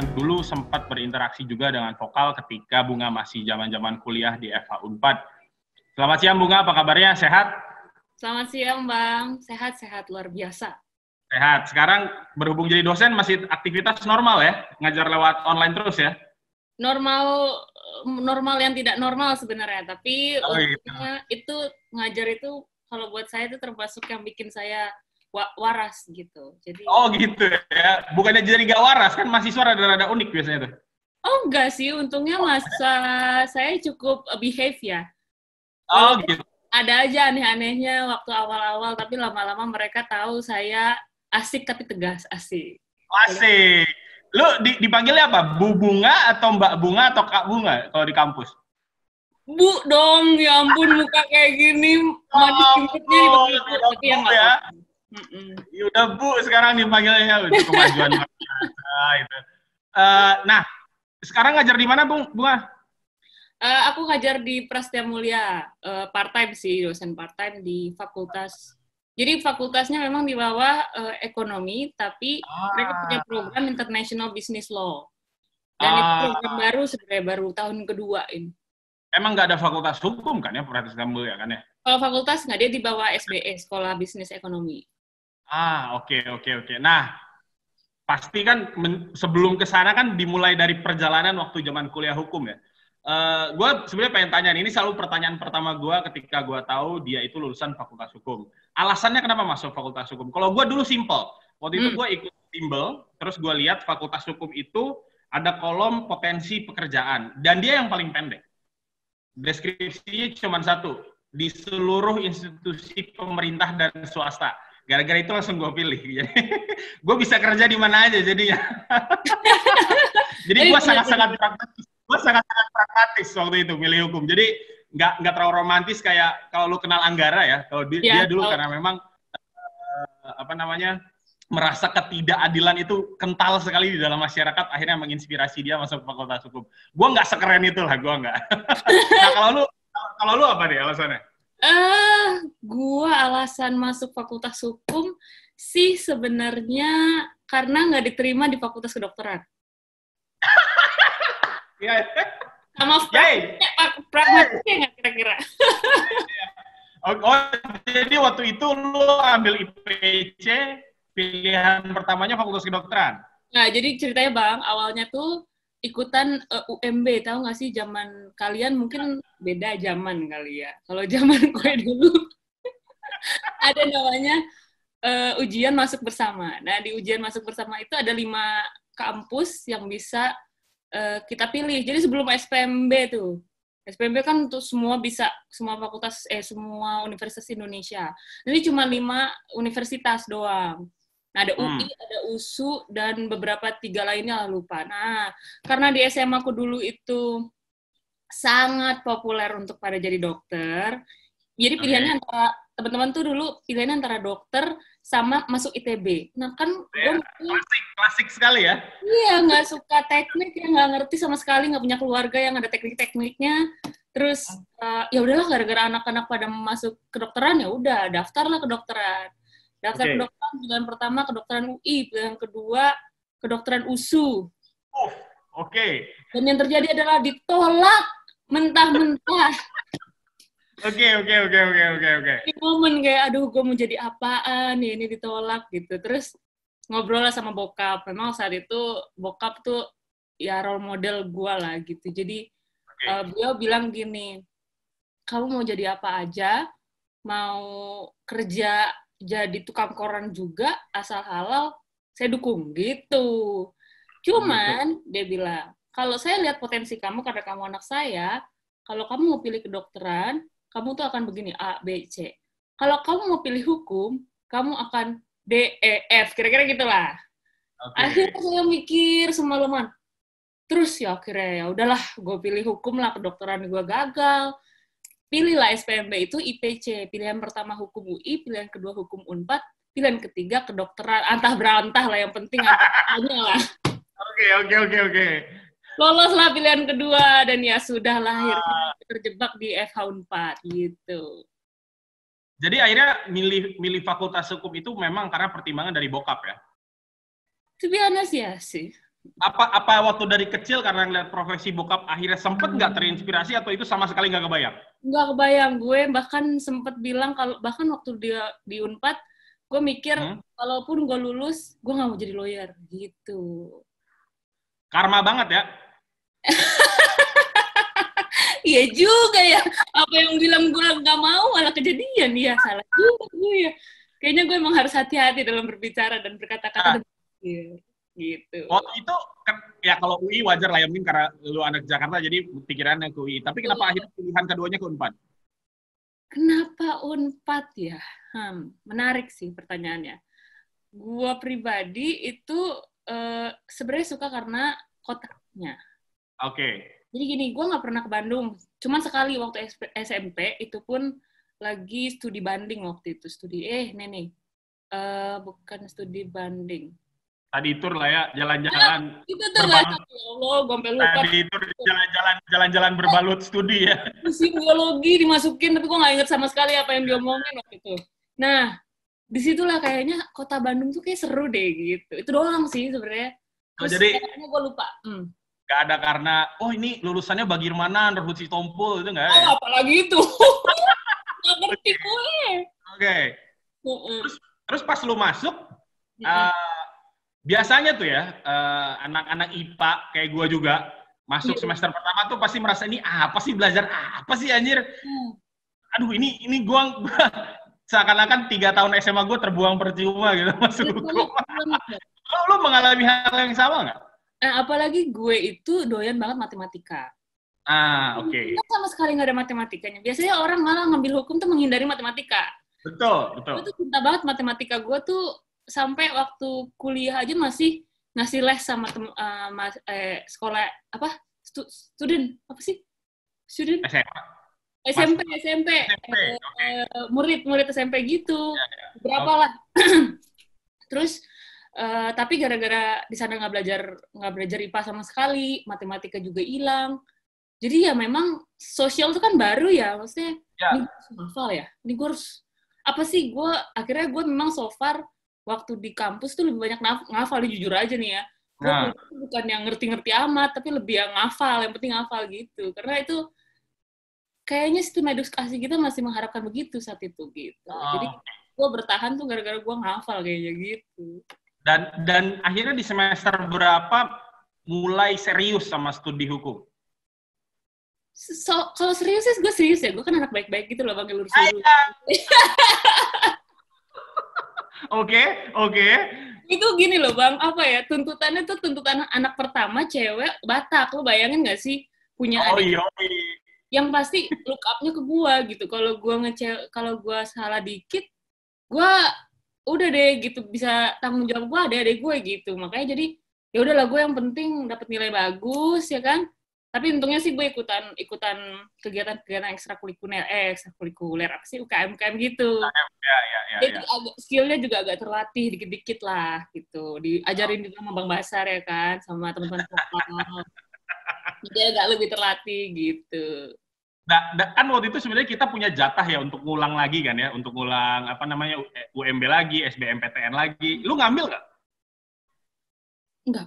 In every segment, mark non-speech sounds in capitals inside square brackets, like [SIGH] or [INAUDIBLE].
yang dulu sempat berinteraksi juga dengan vokal ketika Bunga masih zaman-zaman kuliah di FH Unpad. Selamat siang Bunga, apa kabarnya? Sehat? Selamat siang Bang, sehat-sehat luar biasa. Sehat. Sekarang berhubung jadi dosen masih aktivitas normal ya? Ngajar lewat online terus ya? Normal normal yang tidak normal sebenarnya, tapi Oh, gitu. itu ngajar itu kalau buat saya itu termasuk yang bikin saya wa- waras gitu. Jadi Oh gitu ya? Bukannya jadi gak waras, kan mahasiswa rada-rada unik biasanya tuh. oh enggak sih, untungnya masa saya cukup uh, behave ya. Oh gitu. Ada aja aneh-anehnya waktu awal-awal, tapi lama-lama mereka tahu saya asik tapi tegas, asik. Asik. Lu di- dipanggilnya apa? Bu Bunga atau Mbak Bunga atau Kak Bunga kalau di kampus? Bu dong, ya ampun muka kayak gini, manis jemputnya ampun, dipanggil Bu, tapi yang ya. Mm-mm. Ya udah Bu, sekarang dipanggilnya itu kemajuan biasa itu. Eh, nah, sekarang ngajar di mana, Bung? Bunga? Eh, aku ngajar di Prasetya Mulia, eh, part time sih, dosen part time di fakultas. Jadi fakultasnya memang di bawah eh, ekonomi, tapi mereka punya program International Business Law. Dan itu Ah. program baru sebenarnya baru tahun kedua ini. Emang nggak ada fakultas hukum kan ya, Prasetya Mulia kan ya? Kalau fakultas nggak dia di bawah SBE, Sekolah Bisnis Ekonomi. Ah, oke, oke, oke. Nah, pasti kan men- sebelum ke sana kan dimulai dari perjalanan waktu zaman kuliah hukum ya. gue sebenarnya pengen tanya, nih, ini selalu pertanyaan pertama gue ketika gue tahu dia itu lulusan fakultas hukum. Alasannya kenapa masuk fakultas hukum? Kalau gue dulu simple. Waktu itu Hmm. gue ikut bimbel, terus gue lihat fakultas hukum itu ada kolom potensi pekerjaan. Dan dia yang paling pendek. Deskripsinya cuma satu. Di seluruh institusi pemerintah dan swasta. Gara-gara itu langsung gue pilih. [LAUGHS] gue bisa kerja di mana aja jadinya. [LAUGHS] Jadi gue sangat-sangat pragmatis. Gue sangat-sangat pragmatis waktu itu milih hukum. Jadi nggak nggak terlalu romantis kayak kalau lu kenal Anggara ya. Kalau di- dia Ya, dulu tahu. karena memang eh, apa namanya merasa ketidakadilan itu kental sekali di dalam masyarakat akhirnya menginspirasi dia masuk fakultas hukum. Gue nggak sekeren itu lah, gue nggak. [LAUGHS] nah kalau lu kalau lu apa nih alasannya? Eh, gua alasan masuk fakultas hukum sih sebenarnya karena nggak diterima di fakultas kedokteran. [LAUGHS] Ya, Sama pragmatisnya nggak kira-kira? [LAUGHS] oh, oh, jadi waktu itu lu ambil IPC, pilihan pertamanya fakultas kedokteran. Nah, jadi ceritanya Bang, awalnya tuh ikutan eh, UMB, tahu nggak sih zaman kalian mungkin beda zaman kali ya. Kalau zaman [LAUGHS] gue dulu [LAUGHS] ada namanya eh, ujian masuk bersama. Nah, di ujian masuk bersama itu ada lima kampus yang bisa eh, kita pilih. Jadi sebelum SPMB tuh, SPMB kan untuk semua bisa semua fakultas eh semua universitas Indonesia. Ini cuma lima universitas doang. Nah, ada UI, ada USU, dan beberapa tiga lainnya lupa. Nah, karena di SMA aku dulu itu sangat populer untuk pada jadi dokter, jadi pilihannya antara teman-teman tuh dulu pilihannya antara dokter sama masuk ITB. Nah kan gue Klasik, klasik sekali ya. iya nggak suka teknik ya nggak ngerti sama sekali nggak punya keluarga yang ada teknik-tekniknya. Terus eh, ya udahlah gara-gara anak-anak pada masuk kedokteran ya udah daftarlah kedokteran. Daftar Oke. kedokteran pilihan pertama kedokteran UI, pilihan kedua kedokteran USU. Uh, Oke, Dan yang terjadi adalah ditolak mentah-mentah. oke, oke, oke, oke, oke, oke. Di momen kayak aduh gue mau jadi apaan ya ini ditolak gitu. Terus ngobrol lah sama bokap. Memang saat itu bokap tuh ya role model gue lah gitu. Jadi Oke. eh, beliau bilang gini, kamu mau jadi apa aja, mau kerja jadi tukang koran juga asal halal, saya dukung gitu. Cuman dia bilang, kalau saya lihat potensi kamu karena kamu anak saya, kalau kamu mau pilih kedokteran, kamu tuh akan begini A, B, C. Kalau kamu mau pilih hukum, kamu akan D, E, F. Kira-kira gitulah. Oke. Akhirnya saya mikir semalaman. Terus ya akhirnya ya udahlah, gue pilih hukum lah, kedokteran gue gagal. Pilihlah SPMB itu IPC, pilihan pertama hukum UI, pilihan kedua hukum Unpad, pilihan ketiga kedokteran, antah berantah lah yang penting angka lah. Oke, oke, oke, oke. Loloslah pilihan kedua dan ya sudah lah akhirnya terjebak di FH Unpad gitu. Jadi akhirnya milih milih fakultas hukum itu memang karena pertimbangan dari bokap ya. To be honest ya sih. Apa apa waktu dari kecil karena ngeliat profesi bokap akhirnya sempet nggak terinspirasi atau itu sama sekali nggak kebayang? Nggak kebayang gue bahkan sempet bilang kalau bahkan waktu dia di Unpad gue mikir Hmm? kalaupun gue lulus gue nggak mau jadi lawyer gitu. Karma banget ya. [LAUGHS] Iya juga ya. Apa yang bilang gue nggak mau malah kejadian. Iya salah juga gue ya. Kayaknya gue emang harus hati-hati dalam berbicara dan berkata-kata. berpikir. Gitu. Waktu itu kan ya kalau UI wajar lah ya mungkin karena lu anak Jakarta jadi pikirannya ke UI. Tapi kenapa akhirnya pilihan keduanya ke Unpad? Kenapa Unpad ya? Hmm, menarik sih pertanyaannya. Gua pribadi itu eh, sebenarnya suka karena kotanya. Oke. Jadi gini, gue nggak pernah ke Bandung. Cuman sekali waktu SMP, itu pun lagi studi banding waktu itu. Studi, eh, nih nih. Eh, bukan studi banding. Tadi tur lah ya, jalan-jalan. Itu tuh ya Allah, gue sampai lupa. Tadi tur jalan-jalan jalan-jalan berbalut studi ya. [LAUGHS] Museum biologi dimasukin, tapi gue nggak inget sama sekali apa yang diomongin waktu itu. Nah, di situlah kayaknya kota Bandung tuh kayak seru deh gitu. Itu doang sih sebenarnya. Oh, Terus jadi- gue lupa. Hmm. Gak ada karena, oh ini lulusannya Bagirmanan, Ruhut Sitompul, itu nggak ada. Oh, ya? apalagi itu. [LAUGHS] Gak ngerti gue. Oke. Heeh. Terus pas lu masuk, Heeh. Eh, biasanya tuh ya, eh, anak-anak IPA kayak gua juga, masuk Iya. semester pertama tuh pasti merasa ini apa sih belajar apa sih anjir? Hmm. Aduh ini ini gua, gua [LAUGHS] seakan-akan tiga tahun SMA gua terbuang percuma gitu masuk Bener hukum. Lu, lu mengalami hal yang sama nggak? Nah, apalagi gue itu doyan banget matematika. Ah, oke. Kan sama sekali nggak ada matematikanya. Biasanya orang malah ngambil hukum tuh menghindari matematika. Betul, Gue betul. tuh cinta banget matematika. Gue tuh sampai waktu kuliah aja masih ngasih les sama tem eh, mas- eh, sekolah apa? Stu- student apa sih? Student? SMA. SMP SMP SMP, Eh, murid murid SMP gitu. Berapa lah. [CLEARS THROAT] Terus eh, tapi gara-gara di sana nggak belajar nggak belajar IPA sama sekali matematika juga hilang. Jadi ya memang sosial itu kan baru ya maksudnya Ya. ini gue harus hafal ya. Ini gue harus apa sih? Gue akhirnya gue memang so far waktu di kampus tuh lebih banyak ngaf- ngafal jujur aja nih ya. Gue Nah. bukan yang ngerti-ngerti amat tapi lebih yang ngafal yang penting ngafal gitu. Karena itu kayaknya sistem edukasi kita masih mengharapkan begitu saat itu gitu. Oh. jadi gue bertahan tuh gara-gara gue ngafal kayaknya gitu. Dan dan akhirnya di semester berapa mulai serius sama studi hukum? so, kalau serius sih gue serius ya. Gue kan anak baik-baik gitu loh bang lurus [LAUGHS] Oke, oke. itu gini loh bang apa ya tuntutannya tuh tuntutan anak pertama cewek Batak lo bayangin gak sih punya Oh adik iya. yang pasti look up-nya ke gua gitu kalau gua ngece kalau gua salah dikit gua udah deh gitu bisa tanggung jawab gua ada adek gue gitu makanya jadi ya udahlah gue yang penting dapat nilai bagus ya kan tapi untungnya sih gue ikutan ikutan kegiatan-kegiatan ekstrakurikuler eh ekstrakurikuler apa sih UKM UKM gitu Ya, ya, ya, jadi ya. agak skillnya juga agak terlatih dikit-dikit lah gitu diajarin juga sama bang Basar ya kan sama teman-teman vokal jadi agak lebih terlatih gitu Nah, da- kan waktu itu sebenarnya kita punya jatah ya untuk ngulang lagi kan ya, untuk ngulang apa namanya U- eh, UMB lagi, SBMPTN lagi. Lu ngambil nggak? Enggak.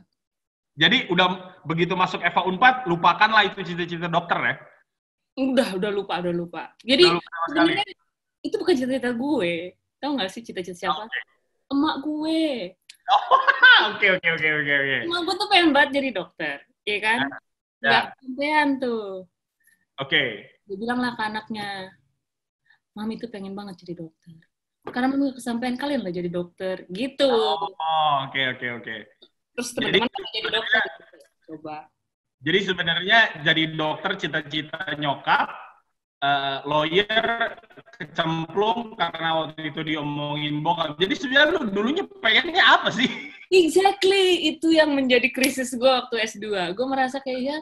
Jadi udah begitu masuk Eva Unpad, lupakanlah itu cita-cita dokter ya. udah udah lupa udah lupa jadi Udah lupa sebenarnya itu bukan cita-cita gue tau gak sih cita-cita siapa Oke. emak gue Ah, [LAUGHS] Oke, oke, oke, oke, oke. emak gue tuh pengen banget jadi dokter iya kan Ya. nggak kesampean tuh Oke. dia bilang lah ke anaknya mami tuh pengen banget jadi dokter karena mami nggak kesampean kalian lah jadi dokter gitu Oh, oke, oke, oke. Terus teman-teman pada jadi dokter coba Jadi sebenarnya jadi dokter cita-cita nyokap, eh, lawyer kecemplung karena waktu itu diomongin bokap. Jadi sebenarnya lu dulunya pengennya apa sih? Exactly, itu yang menjadi krisis gue waktu S2. Gue merasa kayaknya,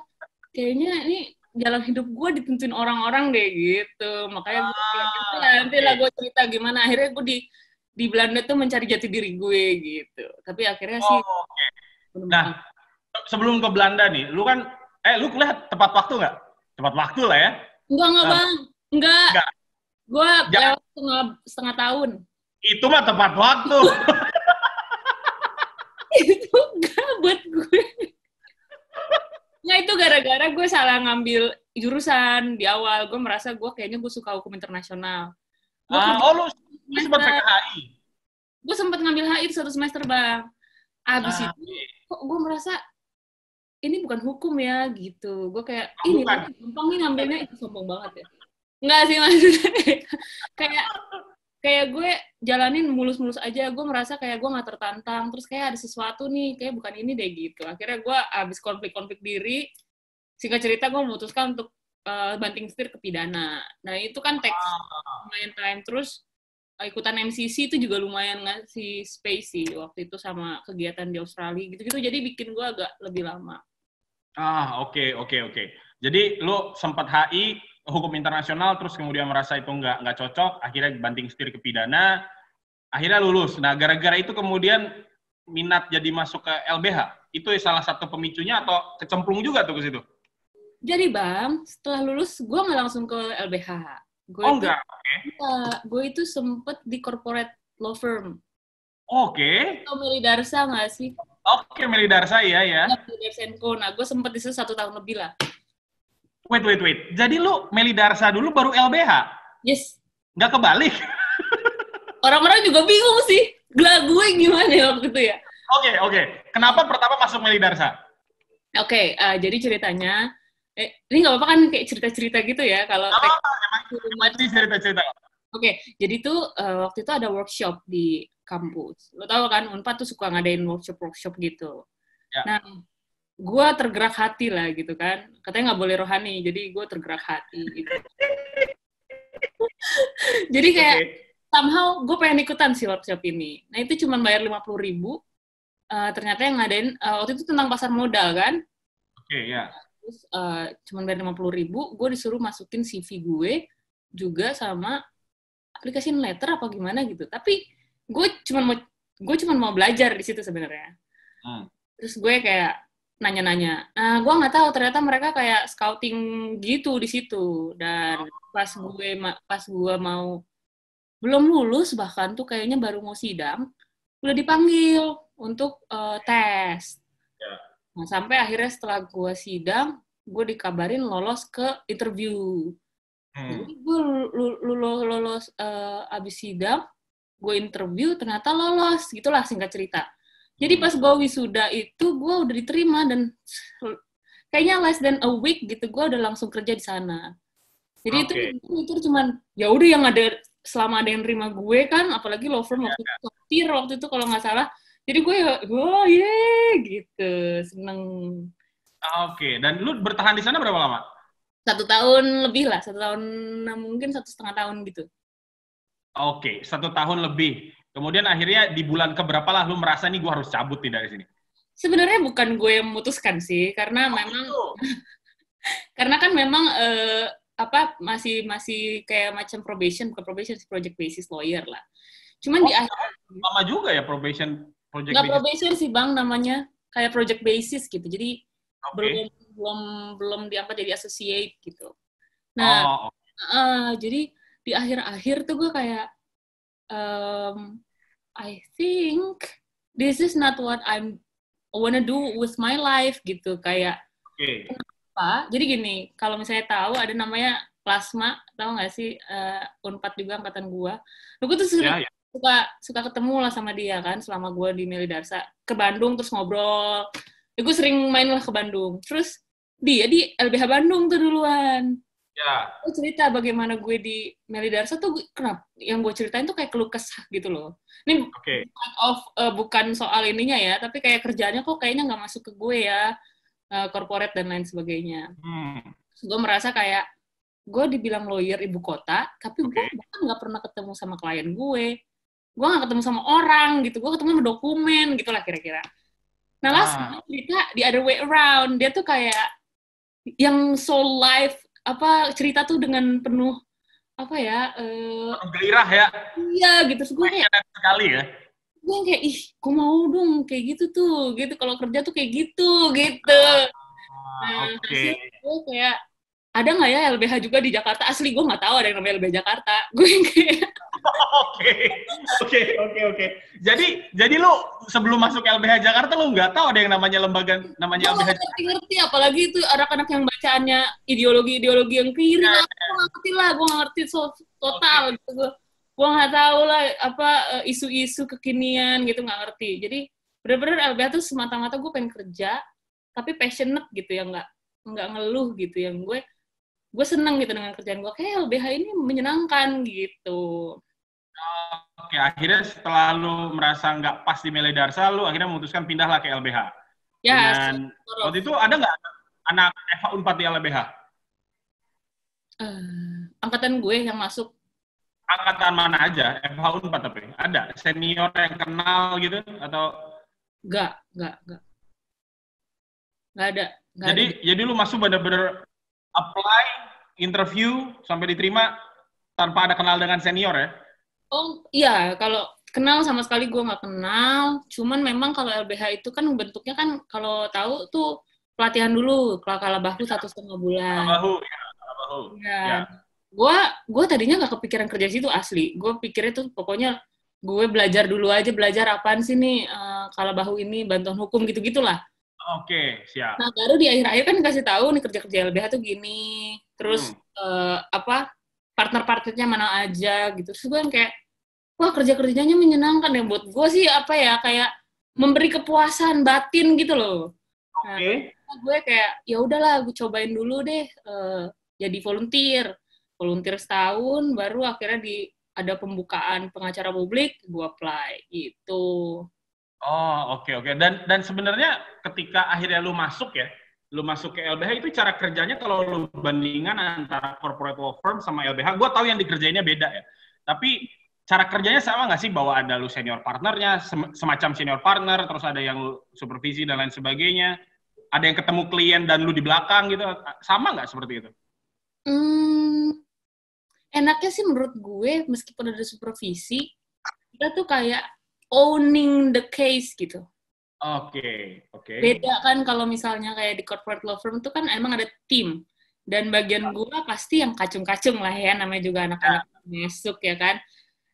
kayaknya ini jalan hidup gue ditentuin orang-orang deh gitu. Makanya gue Ah, nanti lah gue cerita gimana. Akhirnya gue di di Belanda tuh mencari jati diri gue gitu. Tapi akhirnya oh, nah, sih. Okay. Nah, sebelum ke Belanda nih, lu kan, eh lu kuliah tepat waktu nggak? Tepat waktu lah ya? Enggak enggak nah. bang, enggak. enggak. Gue lewat setengah, setengah tahun. Itu mah tepat waktu. [LAUGHS] itu enggak buat gue. Nggak itu gara-gara gue salah ngambil jurusan di awal. Gue merasa gue kayaknya gue suka hukum internasional. Gua ah, kerja... oh lu lu sempat PKHI? Gue sempat ngambil HI satu semester bang. Abis Ah, itu kok gue merasa ini bukan hukum ya gitu. Gue kayak Oh, ini gampang nih ngambilnya itu sombong banget ya. Enggak sih maksudnya [LAUGHS] kayak kayak gue jalanin mulus-mulus aja. Gue merasa kayak gue nggak tertantang. Terus kayak ada sesuatu nih kayak bukan ini deh gitu. Akhirnya gue abis konflik-konflik diri. Singkat cerita gue memutuskan untuk eh, banting setir ke pidana. Nah itu kan teks Ah, lumayan time terus uh, ikutan MCC itu juga lumayan ngasih space sih waktu itu sama kegiatan di Australia gitu-gitu jadi bikin gue agak lebih lama Ah, oke, oke, oke. Jadi lu sempat HI, hukum internasional, terus kemudian merasa itu nggak nggak cocok, akhirnya banting setir ke pidana, akhirnya lulus. Nah, gara-gara itu kemudian minat jadi masuk ke LBH. Itu salah satu pemicunya atau kecemplung juga tuh ke situ? jadi bang setelah lulus gue nggak langsung ke LBH gue Oh, itu, enggak. gue itu sempet di corporate law firm Oke. atau Meli Darsa nggak sih Oke, Meli Darsa, ya, ya. Meli nah gue sempet di situ satu tahun lebih lah Wait, wait, wait. Jadi lu Meli Darsa dulu baru LBH? yes Nggak kebalik? orang-orang juga bingung sih gelar gue gimana ya waktu itu ya Oke, oke. Kenapa pertama masuk Meli Darsa? Oke, eh, jadi ceritanya, eh, ini nggak apa-apa kan kayak cerita-cerita gitu ya, kalau Oh, emang ini cerita-cerita. Oke, jadi tuh eh, waktu itu ada workshop di kampus. Lo tau kan, Unpad tuh suka ngadain workshop-workshop gitu. Ya. Nah, gue tergerak hati lah gitu kan. Katanya nggak boleh rohani, jadi gue tergerak hati gitu. [LAUGHS] jadi kayak Oke. somehow gue pengen ikutan sih workshop ini. Nah itu cuma bayar 50 ribu. Eh, ternyata yang ngadain, eh, waktu itu tentang pasar modal kan. Oke, ya. Terus uh, cuman bayar lima puluh ribu gue disuruh masukin CV gue juga sama aplikasi letter apa gimana gitu tapi gue cuman mau gue cuman mau belajar di situ sebenarnya Hmm. terus gue kayak nanya-nanya nah gue nggak tahu ternyata mereka kayak scouting gitu di situ dan pas gue pas gue mau belum lulus bahkan tuh kayaknya baru mau sidang udah dipanggil untuk uh, tes Ya. Nah, sampai akhirnya setelah gue sidang, gue dikabarin lolos ke interview. Hmm. Jadi gue lulus, lolos eh, abis sidang, gue interview, ternyata lolos, gitulah singkat cerita. Jadi Hmm. pas gue wisuda itu, gue udah diterima dan kayaknya less than a week gitu, gue udah langsung kerja di sana. Jadi itu itu cuman ya udah yang ada selama ada yang nerima gue kan, apalagi law firm waktu itu, Tir waktu itu kalau nggak salah. Jadi gue ya, oh ye gitu, seneng. Oke, dan lu bertahan di sana berapa lama? Satu tahun lebih lah, satu tahun nah, mungkin satu setengah tahun gitu. Oke, satu tahun lebih. Kemudian akhirnya di bulan keberapa lah lu merasa nih gua harus cabut nih dari sini? Sebenarnya bukan gue yang memutuskan sih, karena memang [LAUGHS] karena kan memang eh, apa masih masih kayak macam probation, bukan probation, project basis lawyer lah. Cuman di Oh, akhir Lama juga ya probation project nggak probation sih bang namanya, kayak project basis gitu. Jadi Oke. belum belum belum diangkat jadi associate gitu. Nah, Oh, eh, jadi di akhir-akhir tuh gue kayak um, I think this is not what I'm wanna do with my life gitu kayak Oke. apa? Jadi gini, kalau misalnya tahu ada namanya plasma, tahu nggak sih eh, Unpad juga angkatan gua. Lu gue tuh sering Ya, ya. Suka suka ketemu lah sama dia kan selama gua di Meli Darsa ke Bandung terus ngobrol. Ya, gue sering main lah ke Bandung. Terus dia di LBH Bandung tuh duluan. Ya. Gue cerita bagaimana gue di Meli Darsa tuh gue- kenapa yang gue ceritain tuh kayak keluh kesah gitu loh. Ini Oke. of eh, bukan soal ininya ya, tapi kayak kerjanya kok kayaknya nggak masuk ke gue ya, eh, corporate dan lain sebagainya. Hmm. Gue merasa kayak gue dibilang lawyer ibu kota, tapi gue Oke. bahkan nggak pernah ketemu sama klien gue. Gue nggak ketemu sama orang gitu, gue ketemu sama dokumen gitulah kira-kira. Nah, last Ah. cerita the other way around, dia tuh kayak yang so live apa cerita tuh dengan penuh apa ya eh Penuh gairah ya. iya gitu Terus gue kayak sekali ya. gue kayak ih gue mau dong kayak gitu tuh gitu kalau kerja tuh kayak gitu gitu Ah, Nah, Oke. hasil gue kayak ada nggak ya LBH juga di Jakarta? Asli gue nggak tahu ada yang namanya LBH Jakarta. [LAUGHS] Gue yang kayak Oke, oke, oke, oke. Jadi, jadi lu sebelum masuk LBH Jakarta lu nggak tahu ada yang namanya lembaga namanya gue LBH nggak ngerti-ngerti, apalagi itu anak-anak yang bacaannya ideologi-ideologi yang kiri lah. Gue nggak ngerti lah, gue nggak ngerti so, total gitu. Gue nggak tahu lah apa eh, isu-isu kekinian gitu nggak ngerti. Jadi bener-bener LBH tuh semata-mata gue pengen kerja, tapi passionate gitu ya nggak nggak ngeluh gitu yang gue gue seneng gitu dengan kerjaan gue kayak LBH ini menyenangkan gitu Oke, akhirnya setelah lu merasa nggak pas di Mele Darsa, lu akhirnya memutuskan pindahlah ke LBH. ya Dan waktu itu ada nggak anak Eva Unpad di LBH? Eh, angkatan gue yang masuk Angkatan mana aja? Eva Unpad tapi ada senior yang kenal gitu atau nggak nggak nggak nggak ada nggak jadi ada. jadi lu masuk bener-bener apply, interview sampai diterima tanpa ada kenal dengan senior ya? oh iya kalau kenal sama sekali gue nggak kenal cuman memang kalau LBH itu kan bentuknya kan kalau tahu tuh pelatihan dulu kalau bahu satu setengah bulan Bahu, ya, bahu. Ya. Ya. Gue gue tadinya nggak kepikiran kerja situ asli. Gue pikirnya tuh pokoknya gue belajar dulu aja belajar apaan sih nih eh, kalau bahu ini bantuan hukum gitu gitulah. Oke, siap. Nah baru di akhir-akhir kan dikasih tahu nih kerja kerja LBH tuh gini. Terus eh, apa partner-partnernya mana aja gitu. Terus gue yang kayak wah kerja kerjanya menyenangkan ya buat gue sih apa ya kayak memberi kepuasan batin gitu loh. Nah, Oke. gue kayak ya udahlah gue cobain dulu deh eh, jadi volunteer volunteer setahun baru akhirnya di ada pembukaan pengacara publik gue apply gitu Oh, oke oke. Dan dan sebenarnya ketika akhirnya lu masuk ya, lu masuk ke LBH itu cara kerjanya kalau lu bandingan antara corporate law firm sama LBH, gua tahu yang dikerjainnya beda ya. Tapi cara kerjanya sama nggak sih bahwa ada lu senior partnernya, sem- semacam senior partner, terus ada yang lu supervisi dan lain sebagainya, ada yang ketemu klien dan lu di belakang gitu, sama nggak seperti itu? hmm, enaknya sih menurut gue meskipun ada supervisi kita tuh kayak owning the case gitu. Oke, oke. beda kan kalau misalnya kayak di corporate law firm tuh kan emang ada tim. Dan bagian gue pasti yang kacung-kacung lah ya namanya juga anak-anak masuk ya kan?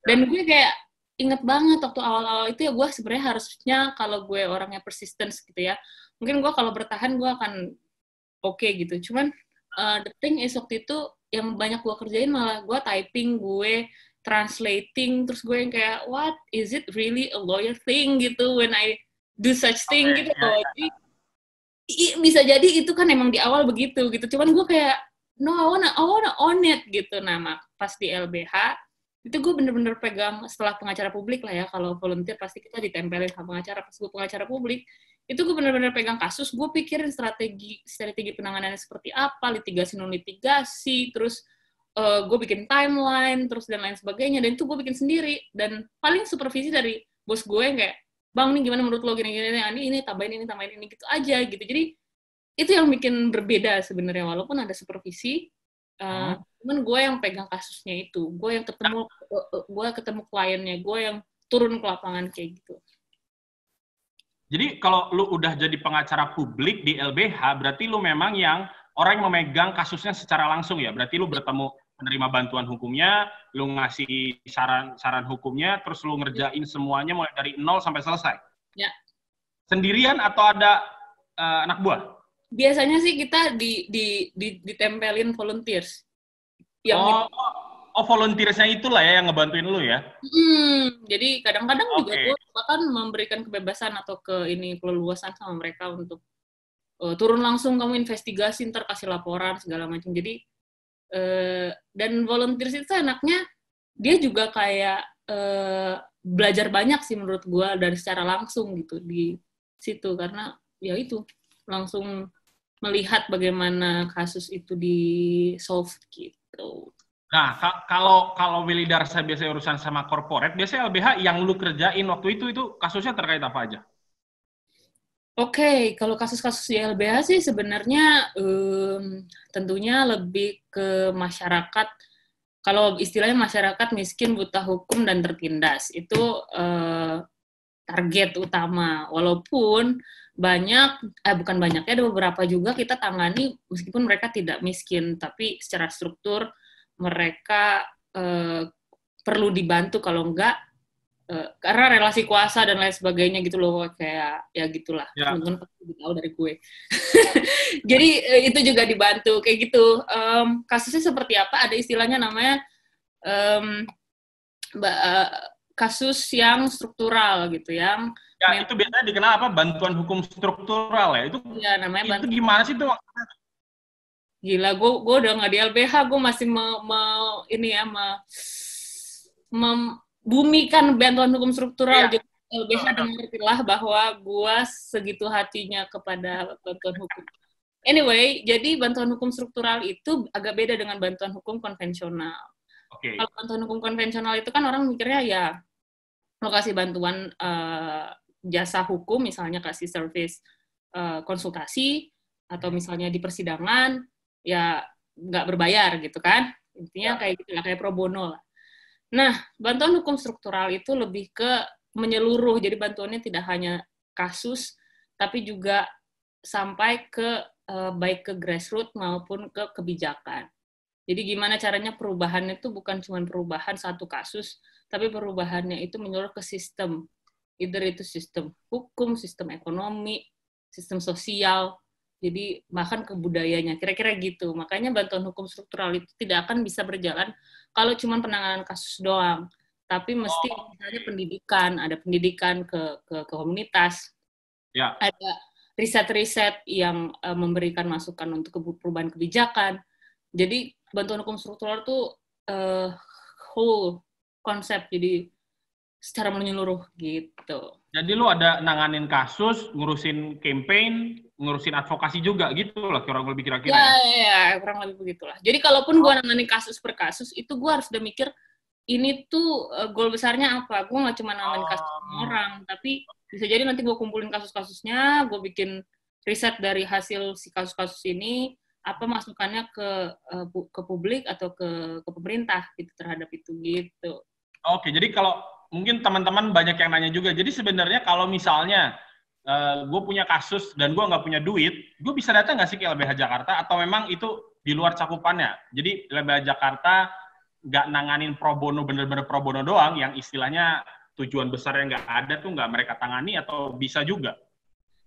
Dan gue kayak inget banget waktu awal-awal itu ya gue sebenarnya harusnya kalau gue orangnya persistence gitu ya mungkin gue kalau bertahan gue akan oke gitu. Cuman uh, the thing is waktu itu yang banyak gue kerjain malah gue typing gue translating terus gue yang kayak what? Is it really a lawyer thing? gitu when I do such thing Oke, gitu ya, loh. Jadi, i- bisa jadi itu kan emang di awal begitu gitu. Cuman gue kayak no I wanna I wanna own it gitu. Mak- pas di LBH itu gue bener-bener pegang setelah pengacara publik lah ya. Kalau volunteer pasti kita ditempelin sama pengacara. Pas gue pengacara publik itu gue bener-bener pegang kasus. Gue pikirin strategi strategi penanganannya seperti apa litigasi non litigasi terus eh, gue bikin timeline terus dan lain sebagainya dan itu gue bikin sendiri. Dan paling supervisi dari bos gue yang kayak bang ini gimana menurut lo? Gini gini ini ini tambahin ini tambahin ini gitu aja gitu. Jadi itu yang bikin berbeda sebenarnya walaupun ada supervisi uh, cuman gue yang pegang kasusnya itu. Gue yang ketemu gue ketemu kliennya gue yang turun ke lapangan kayak gitu. Jadi kalau lu udah jadi pengacara publik di LBH, berarti lu memang yang orang yang memegang kasusnya secara langsung ya. Berarti lu bertemu menerima bantuan hukumnya, lu ngasih saran-saran hukumnya, terus lu ngerjain semuanya mulai dari nol sampai selesai. Ya. Sendirian atau ada eh, anak buah? biasanya sih kita di di, di ditempelin volunteers yang oh, oh volunteersnya itulah ya yang ngebantuin lu ya? Hmm, jadi kadang-kadang juga Oke. gue bahkan memberikan kebebasan atau ke ini keleluasan sama mereka untuk eh, turun langsung kamu investigasi ntar kasih laporan segala macam. Jadi eh, dan volunteers itu enaknya dia juga kayak eh, belajar banyak sih menurut gue dari secara langsung gitu di situ karena ya itu langsung melihat bagaimana kasus itu di solve gitu. Nah, ka- kalau kalau Willy Darsa biasanya urusan sama corporate, biasanya LBH yang lu kerjain waktu itu itu kasusnya terkait apa aja? Oke, kalau kasus-kasus di LBH sih sebenarnya em, tentunya lebih ke masyarakat. Kalau istilahnya masyarakat miskin, buta hukum dan tertindas itu eh, target utama. Walaupun banyak, eh bukan banyaknya ada beberapa juga kita tangani meskipun mereka tidak miskin, tapi secara struktur mereka eh, perlu dibantu kalau enggak uh, karena relasi kuasa dan lain sebagainya gitu loh kayak ya gitulah. Ya. teman-teman pasti tahu dari gue. [LAUGHS] Jadi uh, itu juga dibantu kayak gitu. Um, kasusnya seperti apa? Ada istilahnya namanya um, uh, kasus yang struktural gitu yang ya itu biasanya dikenal apa? Bantuan hukum struktural ya? Itu ya namanya itu gimana sih tuh gila gue gue udah nggak di LBH gue masih mau me, ini ya me, membumikan bantuan hukum struktural yeah. LBH dengarlah bahwa gua segitu hatinya kepada bantuan hukum. Anyway, jadi bantuan hukum struktural itu agak beda dengan bantuan hukum konvensional. Okay. Kalau bantuan hukum konvensional itu kan orang mikirnya ya lokasi bantuan uh, jasa hukum, misalnya kasih service uh, konsultasi atau misalnya di persidangan, ya nggak berbayar gitu kan. Intinya ya. kayak gitu lah, kayak pro bono lah. Nah, bantuan hukum struktural itu lebih ke menyeluruh. Jadi bantuannya tidak hanya kasus, tapi juga sampai ke uh, baik ke grassroots maupun ke kebijakan. Jadi gimana caranya perubahan itu bukan cuma perubahan satu kasus, tapi perubahannya itu menyeluruh ke sistem. Either itu sistem hukum, sistem ekonomi, sistem sosial, jadi bahkan ke budayanya, kira-kira gitu. Makanya bantuan hukum struktural itu tidak akan bisa berjalan kalau cuma penanganan kasus doang. Tapi mesti oh. misalnya pendidikan, ada pendidikan ke, ke, ke komunitas, ya. ada riset-riset yang uh, memberikan masukan untuk perubahan kebijakan. Jadi bantuan hukum struktural itu uh, whole konsep, jadi secara menyeluruh gitu. Jadi lu ada nanganin kasus, ngurusin campaign, ngurusin advokasi juga gitu lah kurang lebih kira-kira. Ya, ya, ya, kurang lebih begitulah. Jadi kalaupun gua nanganin kasus per kasus, itu gua harus udah mikir ini tuh uh, goal besarnya apa. Gua nggak cuma nanganin oh. kasus orang, tapi bisa jadi nanti gua kumpulin kasus-kasusnya, gua bikin riset dari hasil si kasus-kasus ini, apa masukannya ke uh, ke publik atau ke ke pemerintah gitu terhadap itu gitu. Oke, jadi kalau mungkin teman-teman banyak yang nanya juga. Jadi sebenarnya kalau misalnya uh, eh, gue punya kasus dan gue nggak punya duit, gue bisa datang nggak sih ke LBH Jakarta atau memang itu di luar cakupannya? Jadi LBH Jakarta nggak nanganin pro bono bener-bener pro bono doang, yang istilahnya tujuan besarnya nggak ada tuh nggak mereka tangani atau bisa juga?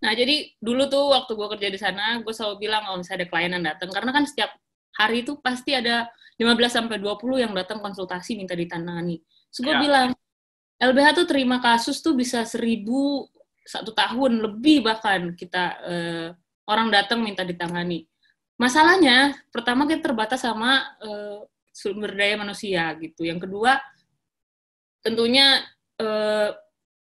Nah, jadi dulu tuh waktu gue kerja di sana, gue selalu bilang kalau misalnya ada klien yang datang, karena kan setiap hari itu pasti ada 15 sampai 20 yang datang konsultasi minta ditangani. So gue ya. bilang, LBH tuh terima kasus tuh bisa seribu satu tahun lebih bahkan kita eh, orang datang minta ditangani. Masalahnya pertama kita terbatas sama eh, sumber daya manusia gitu. Yang kedua tentunya eh,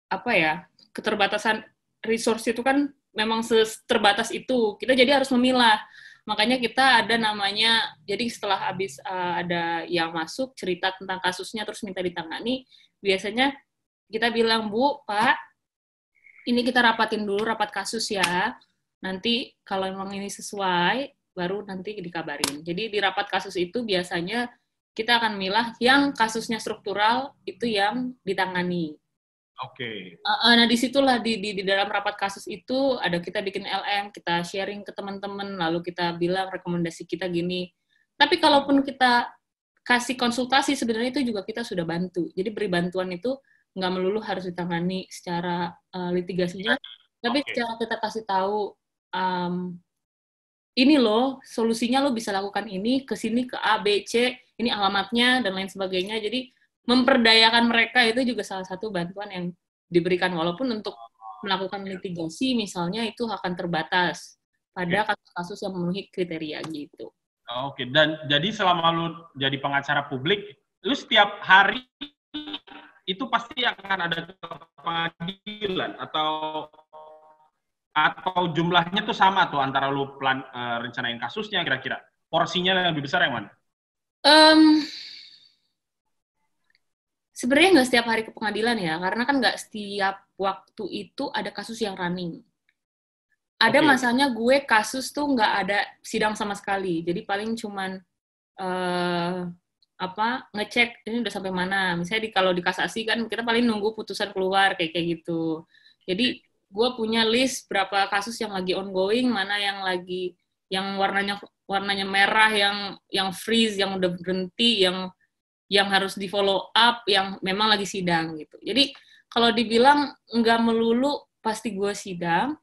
apa ya keterbatasan resource itu kan memang terbatas itu. Kita jadi harus memilah. Makanya kita ada namanya, jadi setelah habis uh, ada yang masuk cerita tentang kasusnya terus minta ditangani, biasanya kita bilang Bu Pak ini kita rapatin dulu rapat kasus ya nanti kalau memang ini sesuai baru nanti dikabarin jadi di rapat kasus itu biasanya kita akan milah yang kasusnya struktural itu yang ditangani. Oke. Okay. Uh, nah di situlah di, di di dalam rapat kasus itu ada kita bikin LM, kita sharing ke teman-teman, lalu kita bilang rekomendasi kita gini. Tapi kalaupun kita kasih konsultasi sebenarnya itu juga kita sudah bantu. Jadi beri bantuan itu nggak melulu harus ditangani secara uh, litigasinya, tapi okay. secara kita kasih tahu um, ini loh solusinya lo bisa lakukan ini ke sini ke A B C ini alamatnya dan lain sebagainya. Jadi memperdayakan mereka itu juga salah satu bantuan yang diberikan walaupun untuk melakukan litigasi misalnya itu akan terbatas pada kasus-kasus yang memenuhi kriteria gitu. Oke, dan jadi selama lu jadi pengacara publik, lu setiap hari itu pasti akan ada pengadilan atau atau jumlahnya tuh sama tuh antara lu plan uh, rencanain kasusnya kira-kira porsinya yang lebih besar yang mana? Um, Sebenarnya nggak setiap hari ke pengadilan ya, karena kan nggak setiap waktu itu ada kasus yang running. Ada okay. masanya gue kasus tuh nggak ada sidang sama sekali, jadi paling cuman uh, apa ngecek ini udah sampai mana. Misalnya di kalau di kasasi kan kita paling nunggu putusan keluar kayak kayak gitu. Jadi gue punya list berapa kasus yang lagi ongoing, mana yang lagi yang warnanya warnanya merah, yang yang freeze, yang udah berhenti, yang yang harus di follow up, yang memang lagi sidang gitu. Jadi kalau dibilang nggak melulu pasti gue sidang,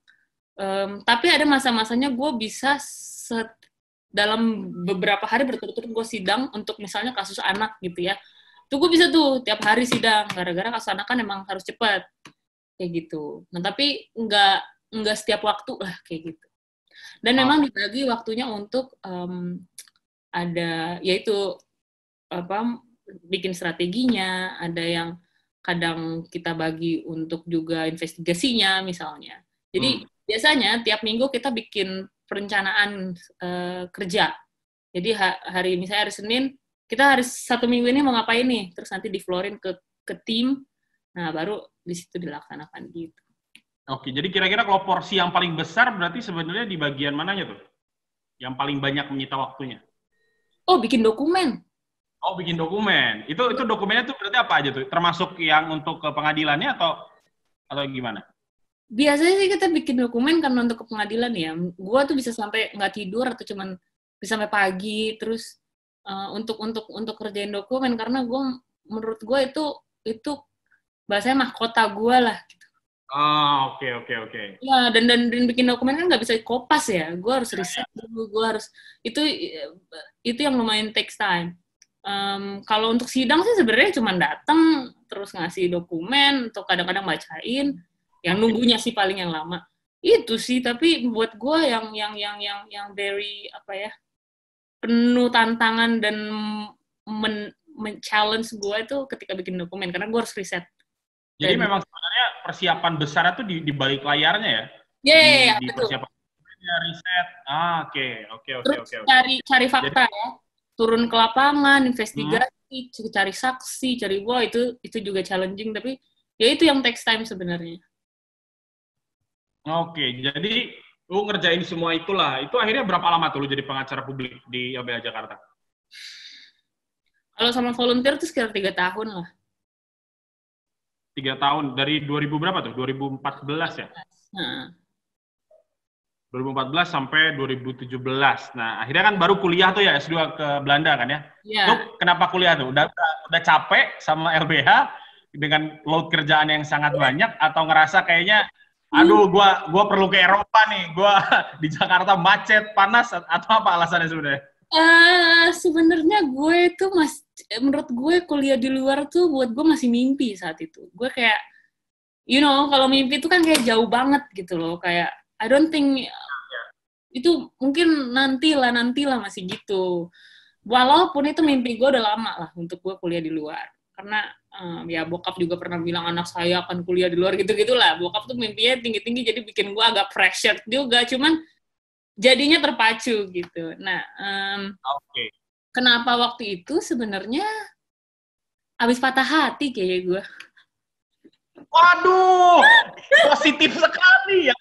um, tapi ada masa-masanya gue bisa set, dalam beberapa hari berturut-turut gue sidang untuk misalnya kasus anak gitu ya. Tuh gue bisa tuh tiap hari sidang gara-gara kasus anak kan emang harus cepat kayak gitu. Nah tapi nggak nggak setiap waktu lah kayak gitu. Dan memang dibagi waktunya untuk um, ada yaitu apa bikin strateginya, ada yang kadang kita bagi untuk juga investigasinya misalnya. Jadi hmm. biasanya tiap minggu kita bikin perencanaan uh, kerja. Jadi ha hari misalnya hari Senin kita hari satu minggu ini mau ngapain nih, terus nanti diflorin ke ke tim, nah baru di situ dilaksanakan gitu. Oke, jadi kira-kira kalau porsi yang paling besar berarti sebenarnya di bagian mananya tuh? Yang paling banyak menyita waktunya? Oh, bikin dokumen. Oh, bikin dokumen. Itu itu dokumennya tuh berarti apa aja tuh? Termasuk yang untuk ke pengadilannya atau atau gimana? Biasanya sih kita bikin dokumen kan untuk ke pengadilan ya. Gua tuh bisa sampai nggak tidur atau cuman bisa sampai pagi terus uh, untuk untuk untuk kerjain dokumen karena gue menurut gue itu itu bahasanya mahkota gue lah. Gitu. Oh, oke okay, oke okay, oke. Okay. Ya dan, dan dan bikin dokumen kan nggak bisa kopas ya. Gue harus riset dulu, gue harus itu itu yang lumayan takes time. Um, kalau untuk sidang sih sebenarnya cuma datang terus ngasih dokumen atau kadang-kadang bacain yang nunggunya sih paling yang lama. Itu sih tapi buat gue yang yang yang yang yang very apa ya penuh tantangan dan men, men challenge gue itu ketika bikin dokumen karena gue harus riset. Jadi dan, memang sebenarnya persiapan besar itu di, di balik layarnya ya? Iya, yeah, yeah, di betul. persiapan riset. Ah oke oke oke oke cari cari fakta jadi, ya. Turun ke lapangan investigasi hmm. cari saksi cari wah itu itu juga challenging tapi ya itu yang takes time sebenarnya Oke, jadi lu ngerjain semua itulah. Itu akhirnya berapa lama tuh lu jadi pengacara publik di LBH Jakarta? Kalau sama volunteer tuh sekitar tiga tahun lah. Tiga tahun dari 2000 berapa tuh? 2014 ya? Nah. 2014 sampai 2017. Nah, akhirnya kan baru kuliah tuh ya S2 ke Belanda kan ya? Iya. Lu kenapa kuliah tuh? Udah, udah capek sama LBH dengan load kerjaan yang sangat banyak atau ngerasa kayaknya aduh gua gua perlu ke Eropa nih. Gua [LAUGHS] di Jakarta macet panas atau apa alasannya sebenarnya? Uh, sebenarnya gue itu mas menurut gue kuliah di luar tuh buat gue masih mimpi saat itu. Gue kayak you know kalau mimpi itu kan kayak jauh banget gitu loh. Kayak I don't think itu mungkin nanti lah nanti lah masih gitu. Walaupun itu mimpi gue udah lama lah untuk gue kuliah di luar. Karena um, ya bokap juga pernah bilang anak saya akan kuliah di luar gitu gitulah bokap tuh mimpinya tinggi tinggi jadi bikin gue agak pressure juga. Cuman jadinya terpacu gitu. Nah um, okay. kenapa waktu itu sebenarnya abis patah hati kayak gue waduh positif sekali ya.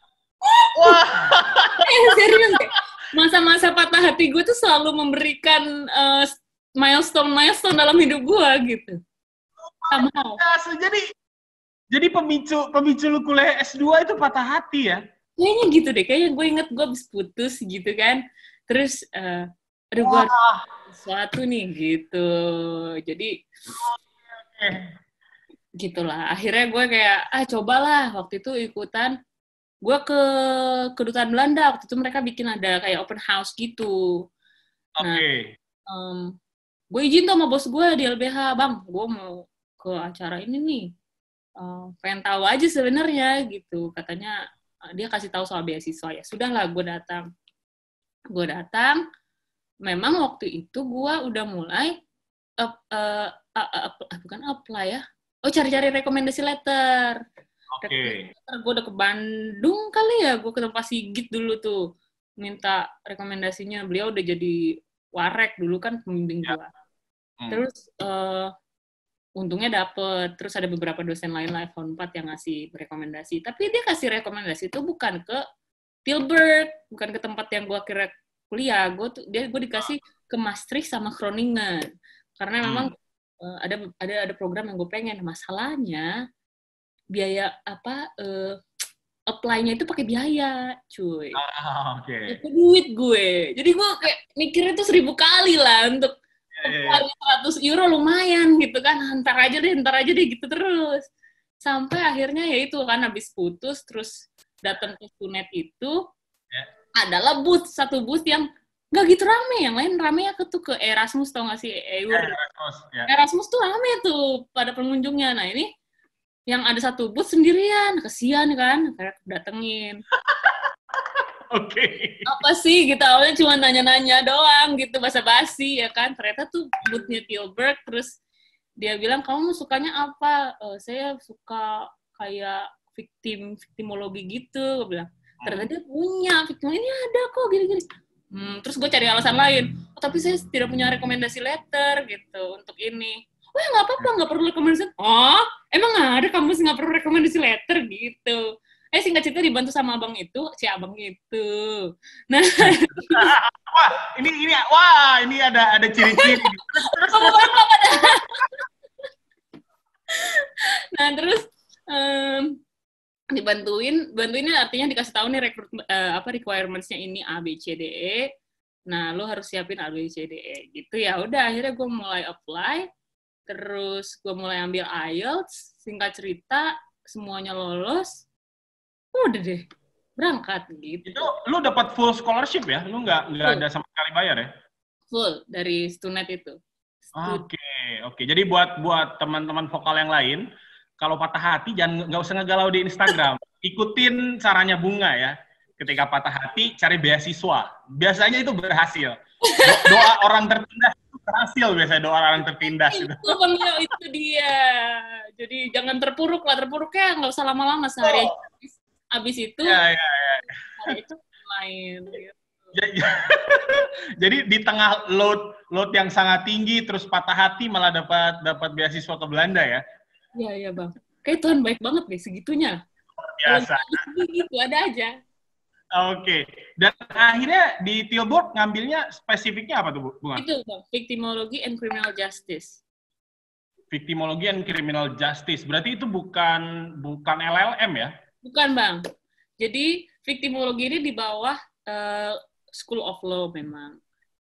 Wah. [LAUGHS] Eh, serius deh masa-masa patah hati gue tuh selalu memberikan uh, milestone milestone dalam hidup gue gitu somehow. jadi jadi pemicu pemicu lu kuliah S2 itu patah hati ya? Kayaknya gitu deh, kayaknya gue inget gue habis putus gitu kan. Terus, uh, aduh gue sesuatu nih gitu. Jadi, okay. gitulah. Akhirnya gue kayak, ah cobalah waktu itu ikutan. Gue ke kedutaan Belanda, waktu itu mereka bikin ada kayak open house gitu. Oke. Okay. Nah, um, gue izin tuh sama bos gue di LBH, bang, gue mau ke acara ini nih uh, pengen tahu aja sebenarnya gitu katanya uh, dia kasih tahu soal beasiswa ya sudahlah gue datang gue datang memang waktu itu gue udah mulai up, uh, uh, uh, uh, bukan apply ya oh cari-cari rekomendasi letter Oke. Okay. Gue udah ke Bandung kali ya, gue ketemu Pak Sigit dulu tuh minta rekomendasinya. Beliau udah jadi warek dulu kan pembimbing ya. gue. Hmm. Terus uh, untungnya dapet terus ada beberapa dosen lain lah F4 yang ngasih rekomendasi tapi dia kasih rekomendasi itu bukan ke Tilburg bukan ke tempat yang gue kira kuliah gue tuh dia gue dikasih ke Maastricht sama Groningen karena memang uh, ada ada ada program yang gue pengen masalahnya biaya apa uh, apply-nya itu pakai biaya, cuy. Ah, oke. Okay. Itu duit gue. Jadi gue kayak mikirnya tuh seribu kali lah untuk yeah. apply 100 euro lumayan gitu kan. Ntar aja deh, ntar aja deh gitu terus. Sampai akhirnya ya itu kan habis putus terus datang ke Sunet itu yeah. adalah booth satu booth yang nggak gitu rame yang lain rame ya tuh ke Erasmus tau gak sih Eur yeah, Erasmus, yeah. Erasmus tuh rame tuh pada pengunjungnya nah ini yang ada satu booth sendirian kesian kan kayak datengin. Okay. Apa sih gitu awalnya cuma nanya-nanya doang gitu basa-basi ya kan. Ternyata tuh boothnya Tilburg terus dia bilang kamu sukanya apa? Uh, saya suka kayak victim victimologi gitu. Gue bilang ternyata dia punya victim ini ada kok gini-gini. Hmm, terus gue cari alasan lain. Oh, tapi saya tidak punya rekomendasi letter gitu untuk ini oh ya nggak apa-apa nggak perlu rekomendasi oh emang ada kampus nggak perlu rekomendasi letter gitu eh singkat cerita dibantu sama abang itu si abang itu. Nah. [LAUGHS] Wah ini ini wah ini ada ada ciri-ciri. [LAUGHS] [LAUGHS] Nah terus um, dibantuin bantuinnya artinya dikasih tahu nih rekrut uh, apa requirementsnya ini A B C D E. Nah lo harus siapin A B C D E gitu ya. Udah akhirnya gue mulai apply terus gue mulai ambil IELTS singkat cerita semuanya lolos udah deh. Berangkat gitu. Itu lu dapat full scholarship ya? Lu nggak nggak ada sama sekali bayar ya? Full dari Stunet itu. Oke okay, oke. Okay. jadi buat buat teman-teman vokal yang lain kalau patah hati jangan nggak usah ngegalau di Instagram. [LAUGHS] Ikutin caranya bunga ya. Ketika patah hati cari beasiswa. Biasanya itu berhasil. Doa orang tertindas berhasil biasanya doa orang tertindas itu. [LAUGHS] Itu itu dia. Jadi jangan terpuruk lah, terpuruknya nggak usah lama-lama sehari oh. Abis itu. Ya, ya, ya. Main. Gitu. [LAUGHS] Jadi di tengah load load yang sangat tinggi terus patah hati malah dapat dapat beasiswa ke Belanda ya? Iya iya bang. Kayak Tuhan baik banget nih segitunya. Biasa. Gitu ada aja. Oke. Dan akhirnya di Tilburg ngambilnya spesifiknya apa tuh, Bu? Bunga? Itu, Bang. Victimology and Criminal Justice. Victimology and Criminal Justice. Berarti itu bukan bukan LLM ya? Bukan, Bang. Jadi, victimologi ini di bawah uh, School of Law memang.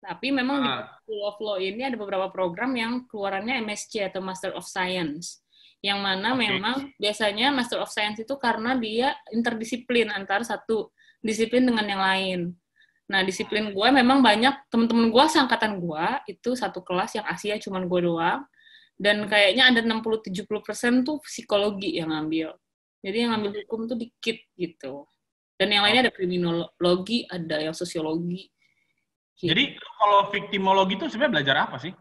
Tapi memang ah. di School of Law ini ada beberapa program yang keluarannya MSc atau Master of Science yang mana okay. memang biasanya Master of Science itu karena dia interdisiplin antara satu disiplin dengan yang lain. Nah, disiplin gue memang banyak temen-temen gue seangkatan gue itu satu kelas yang Asia cuma gue doang. Dan kayaknya ada 60-70% tuh psikologi yang ngambil. Jadi yang ngambil hukum tuh dikit gitu. Dan yang lainnya ada kriminologi, ada yang sosiologi. Gitu. Jadi kalau victimologi itu sebenarnya belajar apa sih?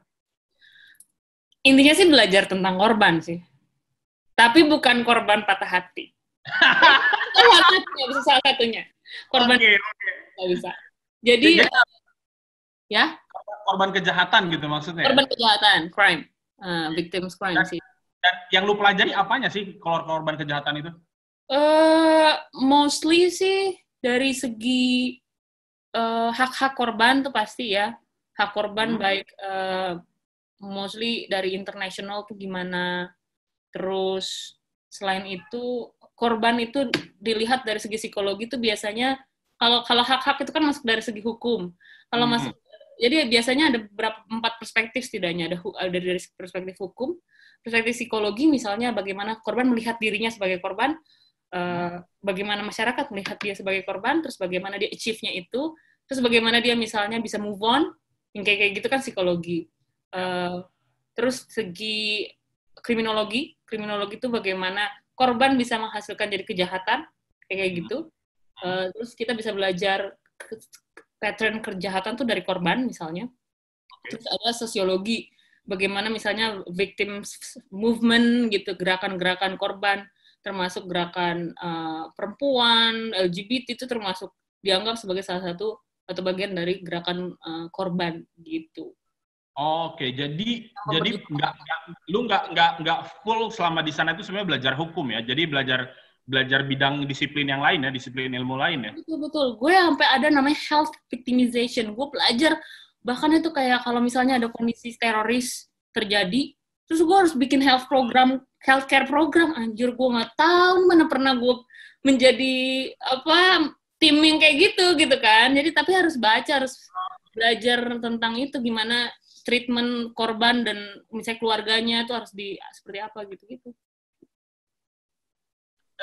Intinya sih belajar tentang korban sih. Tapi bukan korban patah hati. [LAUGHS] Itu bisa salah satunya korban okay, okay. bisa jadi, Jadi uh, ya korban kejahatan gitu maksudnya korban kejahatan crime uh, victims crime sih dan yang lu pelajari apanya sih kalau korban kejahatan itu uh, mostly sih dari segi uh, hak-hak korban tuh pasti ya hak korban hmm. baik uh, mostly dari internasional tuh gimana terus selain itu korban itu dilihat dari segi psikologi itu biasanya kalau kalau hak-hak itu kan masuk dari segi hukum. Kalau hmm. masuk jadi biasanya ada beberapa empat perspektif setidaknya ada ada dari perspektif hukum, perspektif psikologi misalnya bagaimana korban melihat dirinya sebagai korban, uh, bagaimana masyarakat melihat dia sebagai korban, terus bagaimana dia achieve-nya itu, terus bagaimana dia misalnya bisa move on, yang kayak kayak gitu kan psikologi. Uh, terus segi kriminologi, kriminologi itu bagaimana korban bisa menghasilkan jadi kejahatan kayak gitu. Uh, terus kita bisa belajar pattern kejahatan tuh dari korban misalnya. Terus ada sosiologi, bagaimana misalnya victim movement gitu, gerakan-gerakan korban, termasuk gerakan uh, perempuan, LGBT itu termasuk dianggap sebagai salah satu atau bagian dari gerakan uh, korban gitu. Oke, jadi Sama jadi nggak lu nggak nggak nggak full selama di sana itu sebenarnya belajar hukum ya. Jadi belajar belajar bidang disiplin yang lain ya, disiplin ilmu lain ya. Betul betul. Gue sampai ada namanya health victimization. Gue belajar bahkan itu kayak kalau misalnya ada kondisi teroris terjadi terus gue harus bikin health program healthcare program. Anjir gue nggak tahu mana pernah gue menjadi apa tim yang kayak gitu gitu kan. Jadi tapi harus baca harus belajar tentang itu gimana treatment korban dan misalnya keluarganya itu harus di seperti apa gitu gitu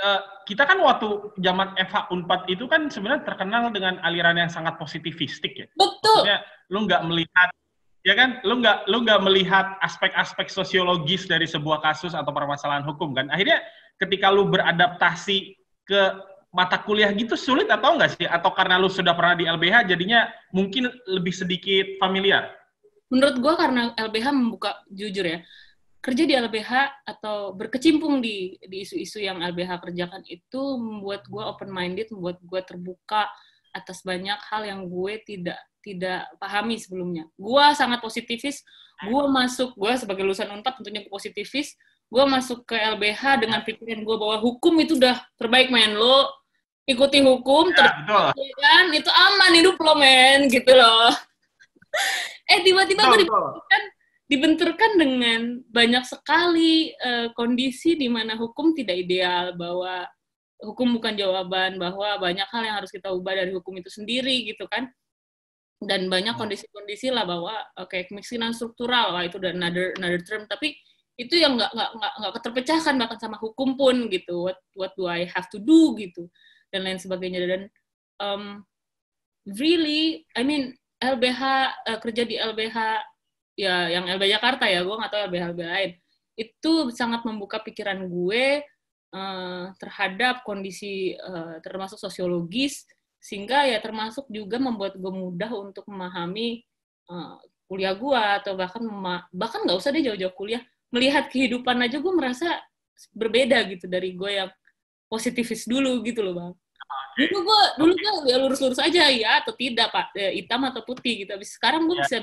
uh, kita kan waktu zaman FH Unpad itu kan sebenarnya terkenal dengan aliran yang sangat positivistik ya. Betul. Maksudnya lu nggak melihat ya kan, lu nggak lu nggak melihat aspek-aspek sosiologis dari sebuah kasus atau permasalahan hukum kan. Akhirnya ketika lu beradaptasi ke mata kuliah gitu sulit atau enggak sih? Atau karena lu sudah pernah di LBH jadinya mungkin lebih sedikit familiar? Menurut gua karena LBH membuka jujur ya, kerja di LBH atau berkecimpung di di isu-isu yang LBH kerjakan itu membuat gue open minded, membuat gue terbuka atas banyak hal yang gue tidak tidak pahami sebelumnya. Gue sangat positifis. Gue masuk, gue sebagai lulusan unpad tentunya positifis. Gue masuk ke LBH dengan pikiran gue bahwa hukum itu udah terbaik men lo ikuti hukum ya, terus kan itu aman hidup lo men gitu loh. [LAUGHS] eh tiba-tiba gue kan dibenturkan dengan banyak sekali uh, kondisi di mana hukum tidak ideal, bahwa hukum bukan jawaban, bahwa banyak hal yang harus kita ubah dari hukum itu sendiri gitu kan. Dan banyak hmm. kondisi-kondisi lah bahwa oke okay, kemiskinan struktural lah itu dan another another term tapi itu yang nggak nggak nggak nggak terpecahkan bahkan sama hukum pun gitu what what do I have to do gitu dan lain sebagainya dan um, really I mean LBH uh, kerja di LBH ya yang LB Jakarta ya gue nggak tahu LB LB lain itu sangat membuka pikiran gue uh, terhadap kondisi uh, termasuk sosiologis sehingga ya termasuk juga membuat gue mudah untuk memahami uh, kuliah gue atau bahkan bahkan nggak usah deh jauh-jauh kuliah. Melihat kehidupan aja gue merasa berbeda gitu dari gue yang positivis dulu gitu loh bang. Dulu gue dulu gue ya lurus-lurus aja ya atau tidak pak? Hitam atau putih gitu. Habis sekarang gue ya. bisa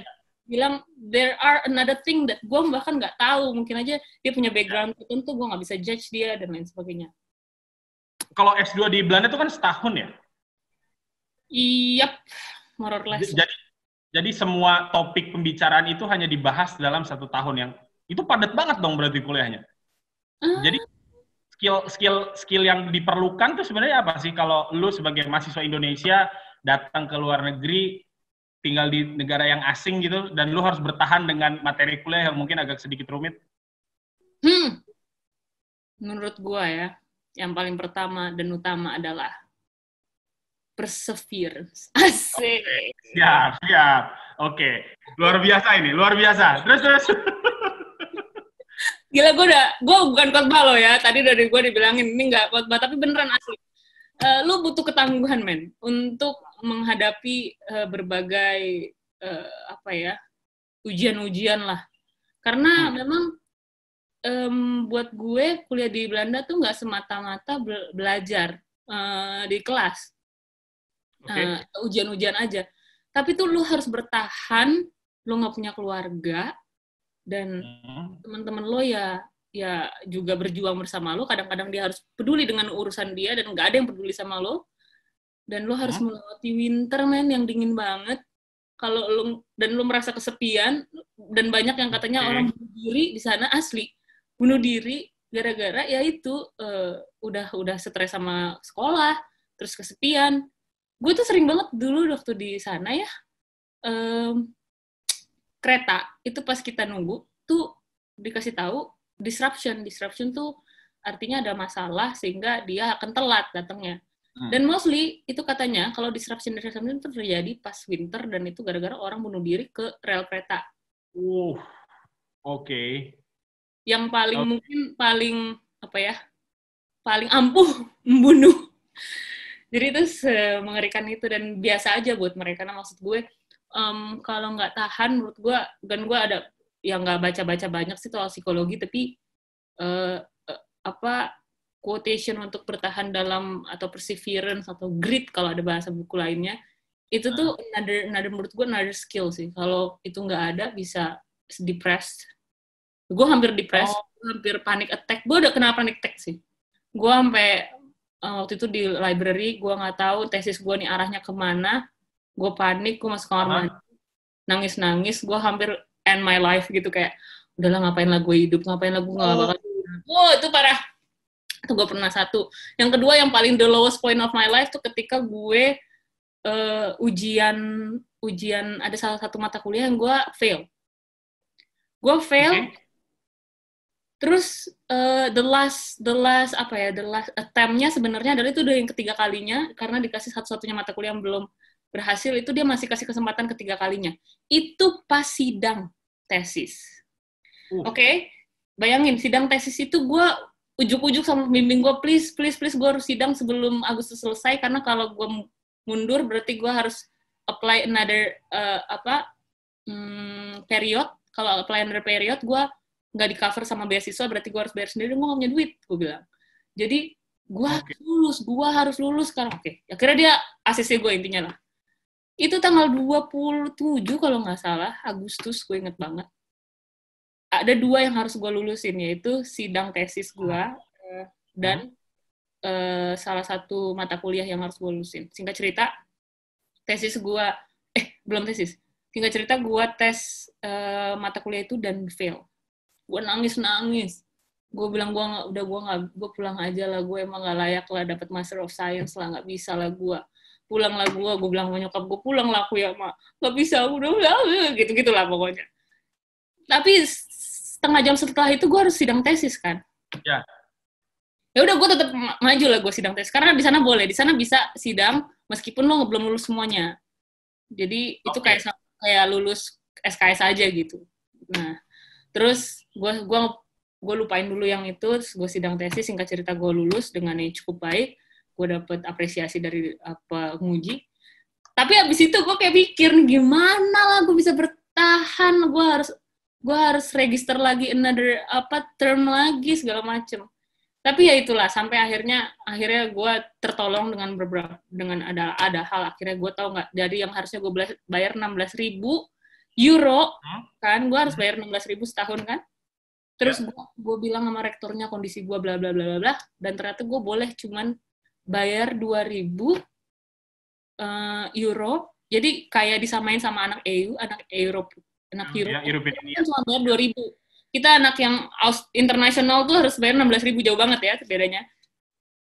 bilang there are another thing that gue bahkan nggak tahu mungkin aja dia punya background tertentu gue nggak bisa judge dia dan lain sebagainya. Kalau S2 di Belanda itu kan setahun ya? Iya more or less. Jadi jadi semua topik pembicaraan itu hanya dibahas dalam satu tahun yang itu padat banget dong berarti kuliahnya. Uh. jadi skill skill skill yang diperlukan tuh sebenarnya apa sih? Kalau lu sebagai mahasiswa Indonesia datang ke luar negeri tinggal di negara yang asing gitu dan lu harus bertahan dengan materi kuliah yang mungkin agak sedikit rumit? Hmm. Menurut gua ya, yang paling pertama dan utama adalah perseverance. [LAUGHS] Asik. Okay. Siap, siap. Oke. Okay. Luar biasa ini, luar biasa. Terus terus. [LAUGHS] Gila gue udah, gue bukan khotbah lo ya. Tadi dari gue dibilangin ini nggak khotbah, tapi beneran asli. Uh, lu butuh ketangguhan men untuk menghadapi uh, berbagai uh, apa ya ujian-ujian lah karena hmm. memang um, buat gue kuliah di Belanda tuh nggak semata-mata be belajar uh, di kelas okay. uh, ujian-ujian aja tapi tuh lu harus bertahan lu nggak punya keluarga dan hmm. teman-teman lo ya ya juga berjuang bersama lo kadang-kadang dia harus peduli dengan urusan dia dan nggak ada yang peduli sama lo dan lo harus hmm? melewati winter men yang dingin banget. Kalau lo dan lo merasa kesepian dan banyak yang katanya okay. orang bunuh diri di sana asli. Bunuh diri gara-gara ya itu uh, udah udah stres sama sekolah terus kesepian. Gue tuh sering banget dulu waktu di sana ya um, kereta itu pas kita nunggu tuh dikasih tahu disruption. Disruption tuh artinya ada masalah sehingga dia akan telat datangnya Hmm. Dan mostly itu katanya kalau disruption disruption itu terjadi pas winter dan itu gara-gara orang bunuh diri ke rel kereta. Uh, oke. Okay. Yang paling okay. mungkin paling apa ya? Paling ampuh [LAUGHS] membunuh. Jadi itu mengerikan itu dan biasa aja buat mereka. Nah maksud gue um, kalau nggak tahan menurut gue dan gue ada yang nggak baca-baca banyak sih soal psikologi tapi uh, uh, apa quotation untuk bertahan dalam atau perseverance atau grit kalau ada bahasa buku lainnya itu tuh another, another menurut gue another skill sih. Kalau itu nggak ada bisa depressed. Gue hampir depressed oh. hampir panic attack. Gue udah kenapa panic attack sih. Gue sampai uh, waktu itu di library gue nggak tahu tesis gue nih arahnya ke mana. Gue panik gue masuk kamar mandi. Nangis-nangis gue hampir end my life gitu kayak udahlah ngapain lah gue hidup? Ngapain lah gue nggak Oh. bakal wow itu parah itu gue pernah satu yang kedua yang paling the lowest point of my life tuh ketika gue eh, ujian ujian ada salah satu mata kuliah yang gue fail gue fail Oke. Terus eh, the last the last apa ya the last attempt-nya sebenarnya adalah itu udah yang ketiga kalinya karena dikasih satu-satunya mata kuliah yang belum berhasil itu dia masih kasih kesempatan ketiga kalinya. Itu pas sidang tesis. Uh. Oke, bayangin sidang tesis itu gue ujuk-ujuk sama pembimbing gue please please please gue harus sidang sebelum Agustus selesai karena kalau gue mundur berarti gue harus apply another eh, apa hmm, period. Kalau apply another period gue nggak di cover sama beasiswa berarti gue harus bayar sendiri gue nggak punya duit gue bilang jadi gue Oke. lulus gue harus lulus sekarang oke akhirnya dia ACC gue intinya lah itu tanggal 27 kalau nggak salah Agustus gue inget banget ada dua yang harus gue lulusin yaitu sidang tesis gue eh, dan eh, salah satu mata kuliah yang harus gue lulusin. Singkat cerita tesis gue eh belum tesis. Singkat cerita gue tes eh, mata kuliah itu dan fail. Gue nangis nangis gue bilang gue nggak udah gue nggak gue pulang aja lah gue emang nggak layak lah dapat master of science lah nggak bisa lah gue pulang lah gue gue bilang sama nyokap gue pulang lah aku ya mak. Nggak bisa udah udah gitu gitulah pokoknya. Tapi setengah jam setelah itu gue harus sidang tesis kan? Ya. ya udah gue tetap ma- maju lah gue sidang tesis. Karena di sana boleh di sana bisa sidang meskipun lo belum lulus semuanya. Jadi itu Oke. kayak kayak lulus SKS aja gitu. Nah terus gue gua gue lupain dulu yang itu terus gue sidang tesis singkat cerita gue lulus dengan yang cukup baik. Gue dapet apresiasi dari apa nguji tapi abis itu gue kayak pikir gimana lah gue bisa bertahan? Gue harus gue harus register lagi another apa term lagi segala macem. Tapi ya itulah sampai akhirnya akhirnya gue tertolong dengan beberapa dengan ada ada hal. Akhirnya gue tahu nggak dari yang harusnya gue bayar 16.000 ribu euro Hmm. kan? Gue harus bayar 16.000 ribu setahun kan? Terus gue gue bilang sama rektornya kondisi gue bla bla bla bla bla dan ternyata gue boleh cuman bayar 2.000 eh, euro. Jadi kayak disamain sama anak EU anak Euro anak Euro Ya, European kan cuma bayar 2000 kita anak yang internasional tuh harus bayar 16.000 jauh banget ya bedanya.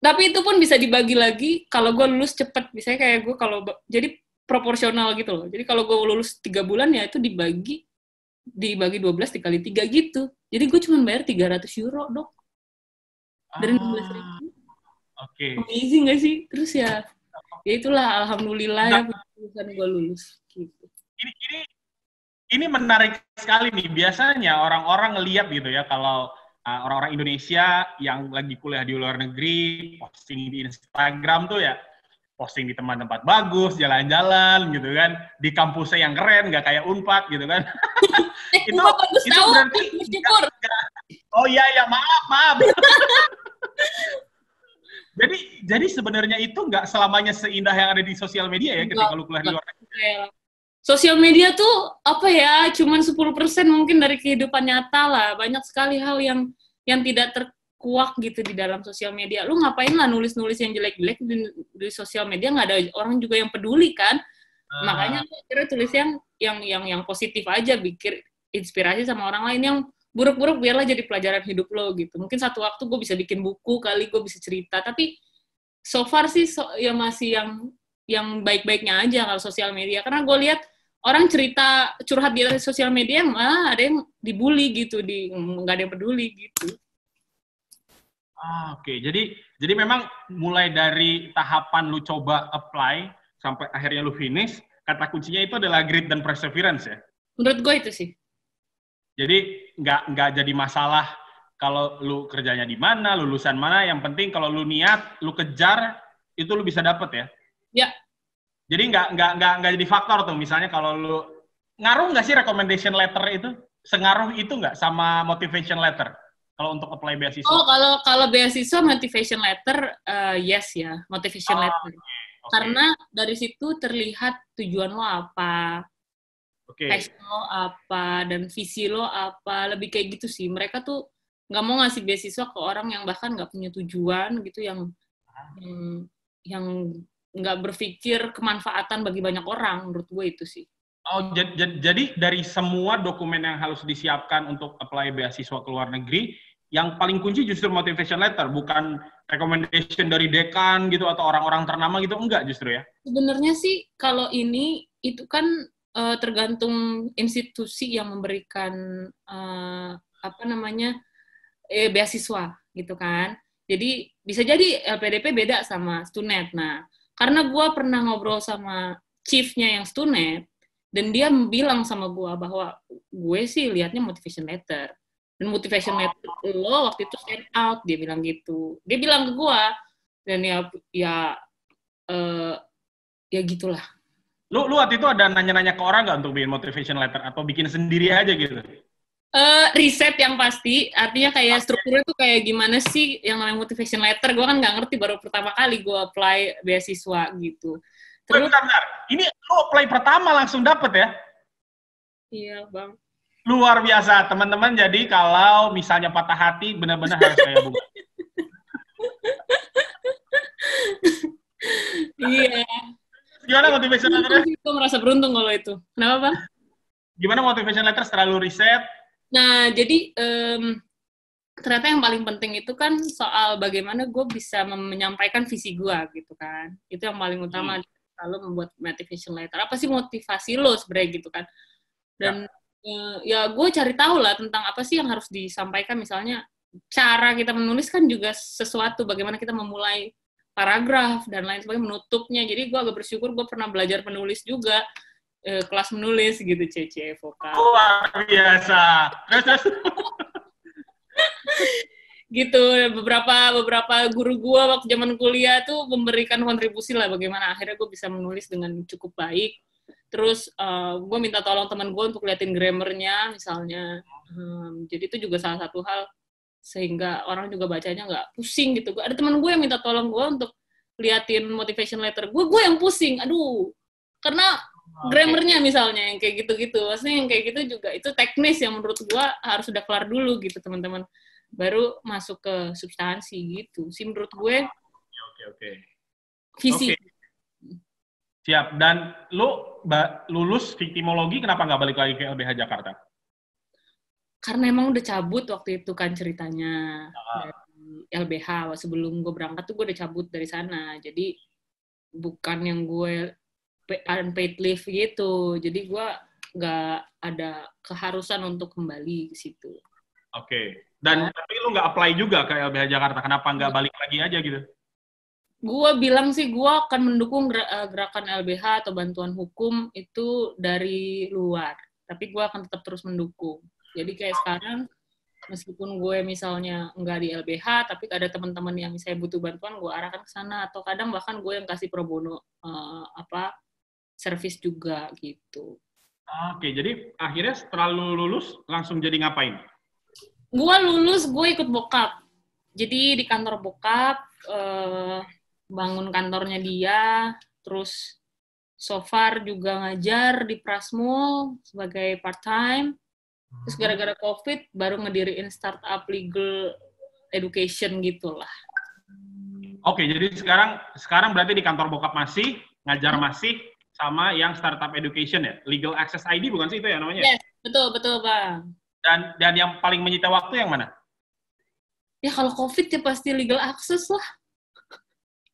Tapi itu pun bisa dibagi lagi kalau gue lulus cepet. Misalnya kayak gue kalau jadi proporsional gitu loh. Jadi kalau gue lulus tiga bulan ya itu dibagi dibagi 12 dikali tiga gitu. Jadi gue cuma bayar 300 euro dok dari Ah, 16.000 Oke. amazing gak sih? Terus ya ya itulah alhamdulillah ya Nah. lulusan gue lulus gitu. Ini, ini ini menarik sekali nih. Biasanya orang-orang ngeliat gitu ya kalau uh, orang-orang Indonesia yang lagi kuliah di luar negeri posting di Instagram tuh ya posting di tempat-tempat bagus, jalan-jalan gitu kan, di kampusnya yang keren, nggak kayak Unpad gitu kan. [LAUGHS] Itu- itu tahu berarti [LAUGHS] Oh iya ya maaf maaf. [LAUGHS] jadi jadi sebenarnya itu nggak selamanya seindah yang ada di sosial media ya ketika lu kuliah di luar negeri. Sosial media tuh apa ya cuman 10% mungkin dari kehidupan nyata lah. Banyak sekali hal yang yang tidak terkuak gitu di dalam sosial media. Lu ngapain lah nulis-nulis yang jelek-jelek di, di sosial media? Nggak ada orang juga yang peduli kan? Ah. makanya aku kira tulis yang yang yang yang positif aja bikin inspirasi sama orang lain yang buruk-buruk biarlah jadi pelajaran hidup lo gitu. Mungkin satu waktu gue bisa bikin buku kali gue bisa cerita. Tapi so far sih so, ya masih yang yang baik-baiknya aja kalau sosial media. Karena gue lihat orang cerita curhat di sosial media malah ada yang dibully gitu di nggak ada yang peduli gitu. Ah, Oke, jadi jadi memang mulai dari tahapan lu coba apply sampai akhirnya lu finish, kata kuncinya itu adalah grit dan perseverance ya. menurut gue itu sih. Jadi nggak nggak jadi masalah kalau lu kerjanya di mana, lulusan mana, yang penting kalau lu niat, lu kejar, itu lu bisa dapet ya. Ya. Jadi nggak nggak nggak nggak jadi faktor tuh, misalnya kalau lu ngaruh nggak sih recommendation letter itu? Sengaruh itu nggak sama motivation letter kalau untuk apply beasiswa? oh kalau kalau beasiswa motivation letter eh, yes ya motivation Oh, letter Oke, karena dari situ terlihat tujuan lo apa oke. passion lo apa dan visi lo apa lebih kayak gitu sih mereka tuh nggak mau ngasih beasiswa ke orang yang bahkan nggak punya tujuan gitu yang yang yang nggak berpikir kemanfaatan bagi banyak orang menurut gue itu sih Oh, jadi, jadi dari semua dokumen yang harus disiapkan untuk apply beasiswa ke luar negeri, yang paling kunci justru motivation letter, bukan recommendation dari dekan gitu atau orang-orang ternama gitu, enggak justru ya? Sebenarnya sih kalau ini itu kan uh, tergantung institusi yang memberikan uh, apa namanya eh, beasiswa gitu kan. Jadi bisa jadi LPDP beda sama Stunet. Nah, karena gue pernah ngobrol sama chiefnya yang Stunet, dan dia bilang sama gue bahwa gue sih liatnya motivation letter. Dan motivation letter lo waktu itu stand out, dia bilang gitu. Dia bilang ke gue, dan ya ya uh, ya gitulah. Lu lu waktu itu ada nanya-nanya ke orang nggak untuk bikin motivation letter atau bikin sendiri aja gitu? Uh, riset yang pasti, artinya kayak strukturnya tuh kayak gimana sih yang namanya motivation letter. Gue kan nggak ngerti baru pertama kali gue apply beasiswa gitu. Terus, bentar, bentar. Ini lu apply pertama langsung dapet ya? Iya, Bang. Luar biasa, teman-teman. Jadi kalau misalnya patah hati, benar-benar harus kayak bunga. [LAUGHS] iya. Gimana motivation letter? Gue merasa beruntung kalau itu. Kenapa, Bang? Gimana motivation letter setelah lu riset? Nah, jadi um, ternyata yang paling penting itu kan soal bagaimana gue bisa menyampaikan visi gue gitu kan. Itu yang paling utama. Hmm. Lalu membuat motivation letter. Apa sih motivasi lo sebenarnya gitu kan? Dan ya, ya gue cari tahu lah tentang apa sih yang harus disampaikan. Misalnya cara kita menulis kan juga sesuatu. Bagaimana kita memulai paragraf dan lain sebagainya menutupnya. Jadi gue agak bersyukur gue pernah belajar menulis juga uh, kelas menulis gitu CC vokal. Luar biasa. gitu beberapa beberapa guru gue waktu zaman kuliah tuh memberikan kontribusi lah bagaimana akhirnya gue bisa menulis dengan cukup baik terus uh, eh, gue minta tolong teman gue untuk liatin grammarnya misalnya um, jadi itu juga salah satu hal sehingga orang juga bacanya nggak pusing gitu ada teman gue yang minta tolong gue untuk liatin motivation letter gue gue yang pusing aduh karena grammarnya misalnya yang kayak gitu-gitu. Maksudnya yang kayak gitu juga itu teknis yang menurut gua harus sudah kelar dulu gitu teman-teman. Baru masuk ke substansi gitu. Sih menurut gue oke oke oke. visi okay. siap. Dan lu lulus viktimologi kenapa nggak balik lagi ke LBH Jakarta? Karena emang udah cabut waktu itu kan ceritanya. Dari LBH sebelum gue berangkat tuh gue udah cabut dari sana. Jadi bukan yang gue unpaid leave gitu. Jadi gue nggak ada keharusan untuk kembali ke situ. Oke. Okay. Dan ya. tapi lu nggak apply juga ke LBH Jakarta. Kenapa nggak balik lagi aja gitu? Gue bilang sih gue akan mendukung eh, gerakan LBH atau bantuan hukum itu dari luar. Tapi gue akan tetap terus mendukung. Jadi kayak sekarang meskipun gue misalnya nggak di LBH tapi ada teman-teman yang misalnya butuh bantuan gue arahkan ke sana atau kadang bahkan gue yang kasih pro bono uh, apa service juga gitu. Oke, jadi akhirnya setelah lu lulus langsung jadi ngapain? Gua lulus, gue ikut bokap. Jadi di kantor bokap, eh, bangun kantornya dia, terus so far juga ngajar di Prasmul sebagai part time. Terus hmm. gara-gara COVID baru ngediriin startup legal education gitulah. Oke, jadi sekarang sekarang berarti di kantor bokap masih ngajar hmm. masih sama yang startup education ya, legal access ID bukan sih itu ya namanya? Yes, betul betul bang. Dan dan yang paling menyita waktu yang mana? Ya kalau COVID ya pasti legal access lah.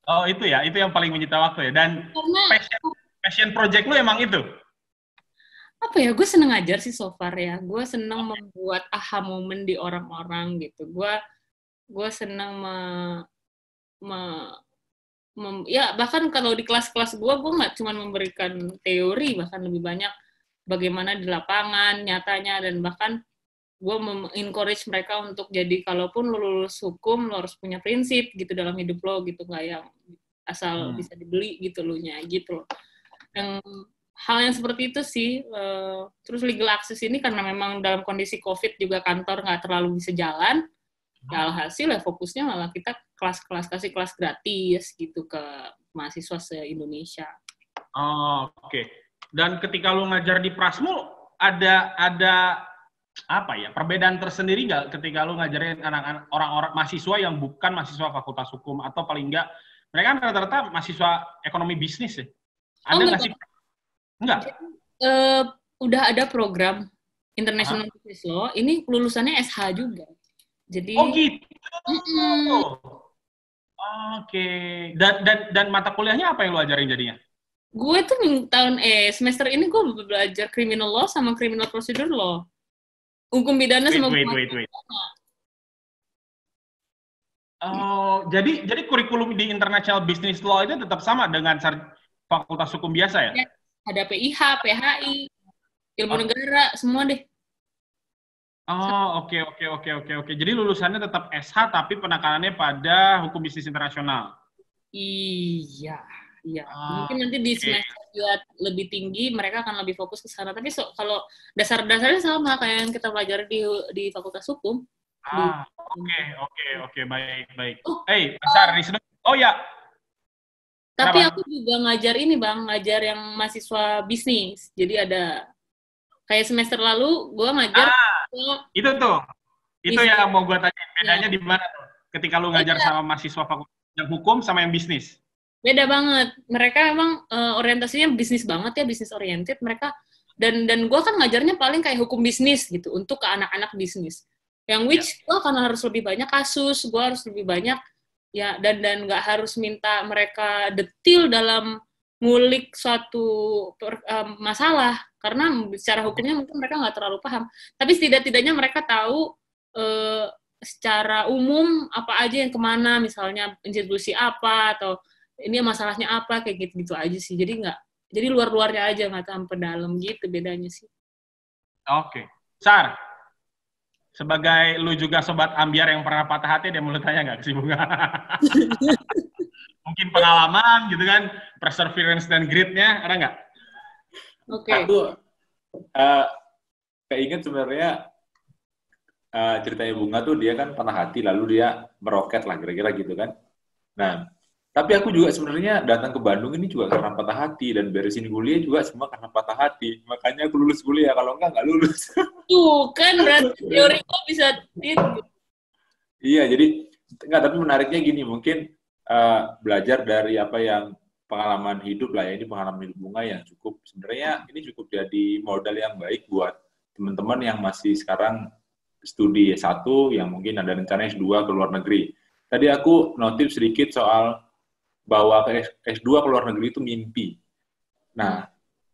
Oh itu ya, itu yang paling menyita waktu ya. Dan Karena, passion, passion project lu emang itu? Apa ya, gue seneng ajar sih so far ya. Gue seneng okay. membuat aha moment di orang-orang gitu. Gue gue seneng me, me, mem, ya bahkan kalau di kelas-kelas gue gue nggak cuma memberikan teori bahkan lebih banyak bagaimana di lapangan nyatanya dan bahkan gue encourage mereka untuk jadi kalaupun lo lulus hukum lo harus punya prinsip gitu dalam hidup lo gitu nggak yang asal hmm. bisa dibeli gitu lo nya gitu loh yang hal yang seperti itu sih uh, terus legal access ini karena memang dalam kondisi covid juga kantor nggak terlalu bisa jalan ya alhasil ya fokusnya malah kita kelas-kelas kasih kelas gratis gitu ke mahasiswa se Indonesia. Oh, oke. Okay. Dan ketika lu ngajar di Prasmul ada ada apa ya perbedaan tersendiri nggak ketika lu ngajarin anak-anak orang-orang mahasiswa yang bukan mahasiswa fakultas hukum atau paling enggak mereka kan rata-rata mahasiswa ekonomi bisnis ya? Ada oh, nggak oh, sih? Enggak. uh, udah ada program International Business Law. Ini lulusannya SH juga. Jadi Oh gitu. Oke. Dan dan dan mata kuliahnya apa yang lu ajarin jadinya? Gue tuh tahun eh semester ini gue belajar criminal law sama criminal procedure law. Hukum pidana sama wait, wait, wait, wait. Oh, jadi jadi kurikulum di International Business Law itu tetap sama dengan fakultas hukum biasa ya? ya ada PIH, PHI, ilmu oh. negara, semua deh. Oh, oke, okay, oke, okay, oke, okay, oke, oke. Jadi lulusannya tetap SH, tapi penekanannya pada hukum bisnis internasional. Iya, iya. Oh, Mungkin nanti di semester okay. lebih tinggi, mereka akan lebih fokus ke sana. Tapi so, kalau dasar-dasarnya sama kayak yang kita pelajari di di Fakultas Hukum. Ah, oke, oke, oke, baik, baik. Oh, hey, besar di sini. Oh ya. Tapi Kenapa? aku juga ngajar ini, Bang, ngajar yang mahasiswa bisnis. Jadi ada kayak semester lalu gue ngajar ah itu tuh. Itu bisnis. yang mau gue tanya. Bedanya ya. di mana tuh? Ketika lu ngajar Beda. sama mahasiswa fakultas yang hukum sama yang bisnis? Beda banget. Mereka emang uh, orientasinya bisnis banget ya, bisnis oriented. Mereka dan dan gue kan ngajarnya paling kayak hukum bisnis gitu untuk ke anak-anak bisnis. Yang which ya. gue karena harus lebih banyak kasus, gue harus lebih banyak ya dan dan nggak harus minta mereka detil dalam ngulik suatu per, um, masalah karena secara hukumnya mungkin mereka nggak terlalu paham. Tapi setidak-tidaknya mereka tahu uh, secara umum apa aja yang ke mana. Misalnya institusi apa atau ini masalahnya apa kayak gitu-gitu aja sih. Jadi nggak jadi luar-luarnya aja nggak sampai dalam gitu bedanya sih. Oke. Okay. Sar sebagai lu juga sobat ambiar yang pernah patah hati dia mulut tanya nggak ke si bunga? [LAUGHS] Mungkin pengalaman gitu kan, perseverance dan gritnya ada nggak? Oke. Okay. Aku uh, keinget sebenarnya uh, ceritanya bunga tuh dia kan patah hati lalu dia meroket lah kira-kira gitu kan. Nah, tapi aku juga sebenarnya datang ke Bandung ini juga karena patah hati dan beresin kuliah juga semua karena patah hati. Makanya aku lulus kuliah kalau enggak nggak lulus. [LAUGHS] Tuh kan berarti teori kok bisa itu. Iya, jadi enggak tapi menariknya gini, mungkin uh, belajar dari apa yang pengalaman hidup lah ya ini pengalaman hidup bunga yang cukup sebenarnya ini cukup jadi modal yang baik buat teman-teman yang masih sekarang studi S1 yang mungkin ada rencana S2 ke luar negeri. Tadi aku notif sedikit soal bahwa S2 ke luar negeri itu mimpi. Nah,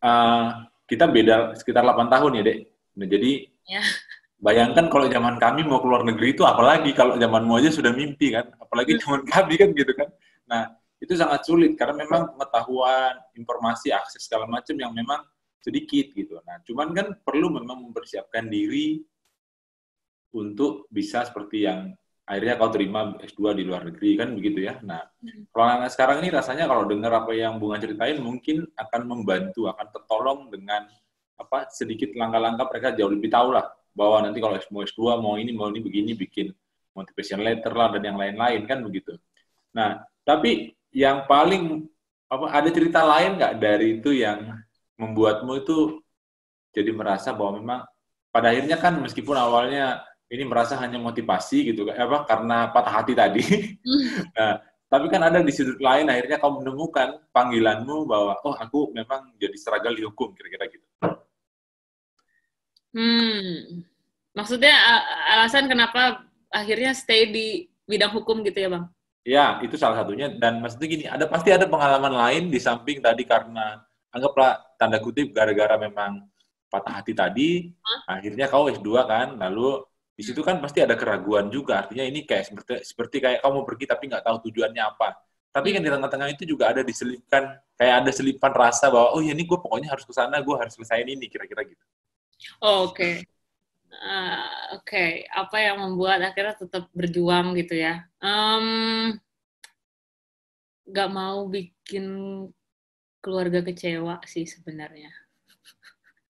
uh, kita beda sekitar 8 tahun ya, Dek. Nah, jadi ya. Bayangkan kalau zaman kami mau keluar negeri itu apalagi kalau zamanmu aja sudah mimpi kan, apalagi [LAUGHS] zaman kami kan gitu kan. Nah, itu sangat sulit karena memang pengetahuan, informasi, akses segala macam yang memang sedikit gitu. Nah, cuman kan perlu memang mempersiapkan diri untuk bisa seperti yang akhirnya kau terima S2 di luar negeri kan begitu ya. Nah, hmm. kalau anak sekarang ini rasanya kalau dengar apa yang Bunga ceritain mungkin akan membantu, akan tertolong dengan apa sedikit langkah-langkah mereka jauh lebih tahu lah bahwa nanti kalau mau S2 mau ini mau ini begini bikin motivation letter lah dan yang lain-lain kan begitu. Nah, tapi yang paling apa ada cerita lain nggak dari itu yang membuatmu itu jadi merasa bahwa memang pada akhirnya kan meskipun awalnya ini merasa hanya motivasi gitu apa karena patah hati tadi. [LAUGHS] nah, tapi kan ada di sudut lain akhirnya kau menemukan panggilanmu bahwa oh aku memang jadi struggle di hukum kira-kira gitu. Hmm. Maksudnya alasan kenapa akhirnya stay di bidang hukum gitu ya, Bang? Ya, itu salah satunya. Dan maksudnya gini, ada pasti ada pengalaman lain di samping tadi karena anggaplah tanda kutip gara-gara memang patah hati tadi, huh? akhirnya kau S2 kan, lalu di situ kan pasti ada keraguan juga. Artinya ini kayak seperti seperti kayak kamu pergi tapi nggak tahu tujuannya apa. Tapi kan di tengah-tengah itu juga ada diselipkan kayak ada selipan rasa bahwa oh ya ini gue pokoknya harus ke sana, gue harus selesaiin ini kira-kira gitu. Oh, Oke. Okay. Uh, Oke, okay. apa yang membuat akhirnya tetap berjuang gitu ya? Um, gak mau bikin keluarga kecewa sih sebenarnya.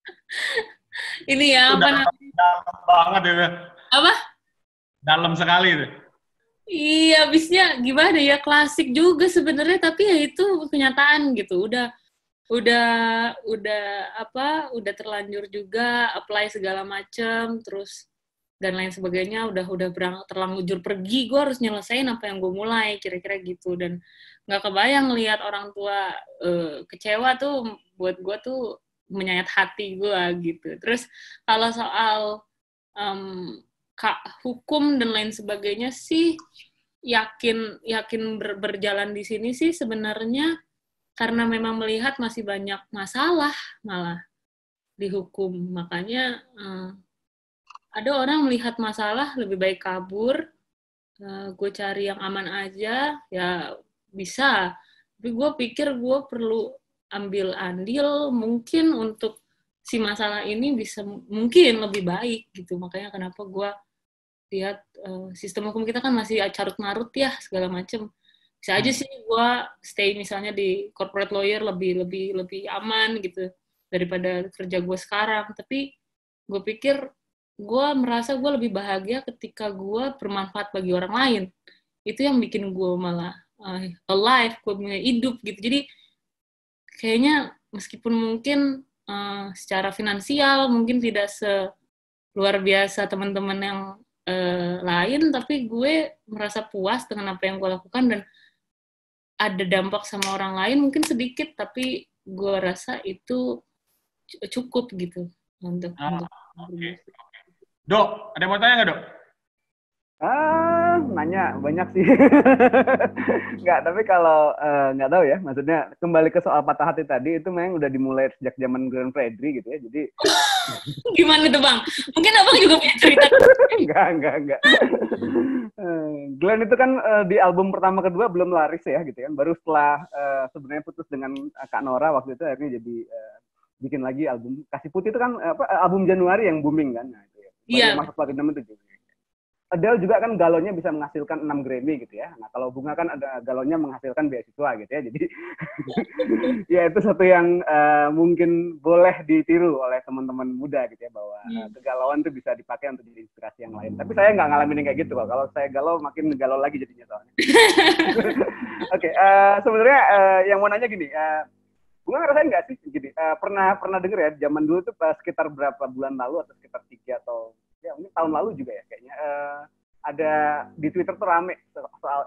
[LAUGHS] Ini ya apa namanya? Dalam banget ya. Apa? Dalam sekali itu. Iya, abisnya gimana ya klasik juga sebenarnya, tapi ya itu kenyataan gitu. Udah udah udah apa udah terlanjur juga apply segala macem terus dan lain sebagainya udah udah berang terlanjur pergi gue harus nyelesain apa yang gue mulai kira-kira gitu dan nggak kebayang lihat orang tua uh, kecewa tuh buat gue tuh menyayat hati gue gitu. Terus kalau soal um, kak hukum dan lain sebagainya sih yakin yakin ber, berjalan di sini sih sebenarnya karena memang melihat masih banyak masalah malah dihukum makanya uh, ada orang melihat masalah lebih baik kabur uh, eh, gue cari yang aman aja ya bisa. Tapi gue pikir gue perlu ambil andil mungkin untuk si masalah ini bisa mungkin lebih baik gitu. Makanya kenapa gue lihat uh, sistem hukum kita kan masih carut marut ya segala macem bisa aja hmm. sih gue stay misalnya di corporate lawyer lebih lebih lebih aman gitu daripada kerja gue sekarang. Tapi gue pikir gue merasa gue lebih bahagia ketika gue bermanfaat bagi orang lain. Itu yang bikin gue malah uh, alive gue punya hidup gitu. Jadi kayaknya meskipun mungkin uh, secara finansial mungkin tidak se luar biasa teman-teman yang uh, lain tapi gue merasa puas dengan apa yang gue lakukan dan ada dampak sama orang lain mungkin sedikit tapi gue rasa itu cukup gitu untuk, ah, untuk okay. Dok, ada yang mau tanya nggak dok? Ah, nanya banyak sih. [LAUGHS] nggak, tapi kalau uh, nggak tahu ya, maksudnya kembali ke soal patah hati tadi itu memang udah dimulai sejak zaman Glenn Fredly gitu ya. Jadi [LAUGHS] gimana tuh bang? Mungkin abang juga punya cerita. [LAUGHS] enggak, enggak, enggak. Eh, Glenn itu kan uh, di album pertama kedua belum laris ya gitu kan. Baru setelah uh, sebenarnya putus dengan Kak Nora waktu itu akhirnya jadi uh, bikin lagi album Kasih Putih itu kan apa album Januari yang booming kan. Nah, itu ya. Iya. Masuk platinum itu juga. Adele juga kan galonnya bisa menghasilkan 6 Grammy gitu ya. Nah, kalau Bunga kan ada galonnya menghasilkan beasiswa gitu ya. Jadi [LAUGHS] ya itu satu yang uh, mungkin boleh ditiru oleh teman-teman muda gitu ya bahwa hmm. kegalauan itu bisa dipakai untuk jadi inspirasi yang lain. Tapi saya nggak ngalamin kayak gitu kok. Kalau saya galau makin galau lagi jadinya soalnya. [LAUGHS] Oke, okay, uh, eh, sebenarnya uh, yang mau nanya gini, uh, Bunga ngerasain nggak sih gini? Uh, pernah pernah denger ya zaman dulu tuh uh, sekitar berapa bulan lalu atau sekitar tiga atau ya mungkin tahun lalu juga ya kayaknya uh, ada di Twitter tuh rame soal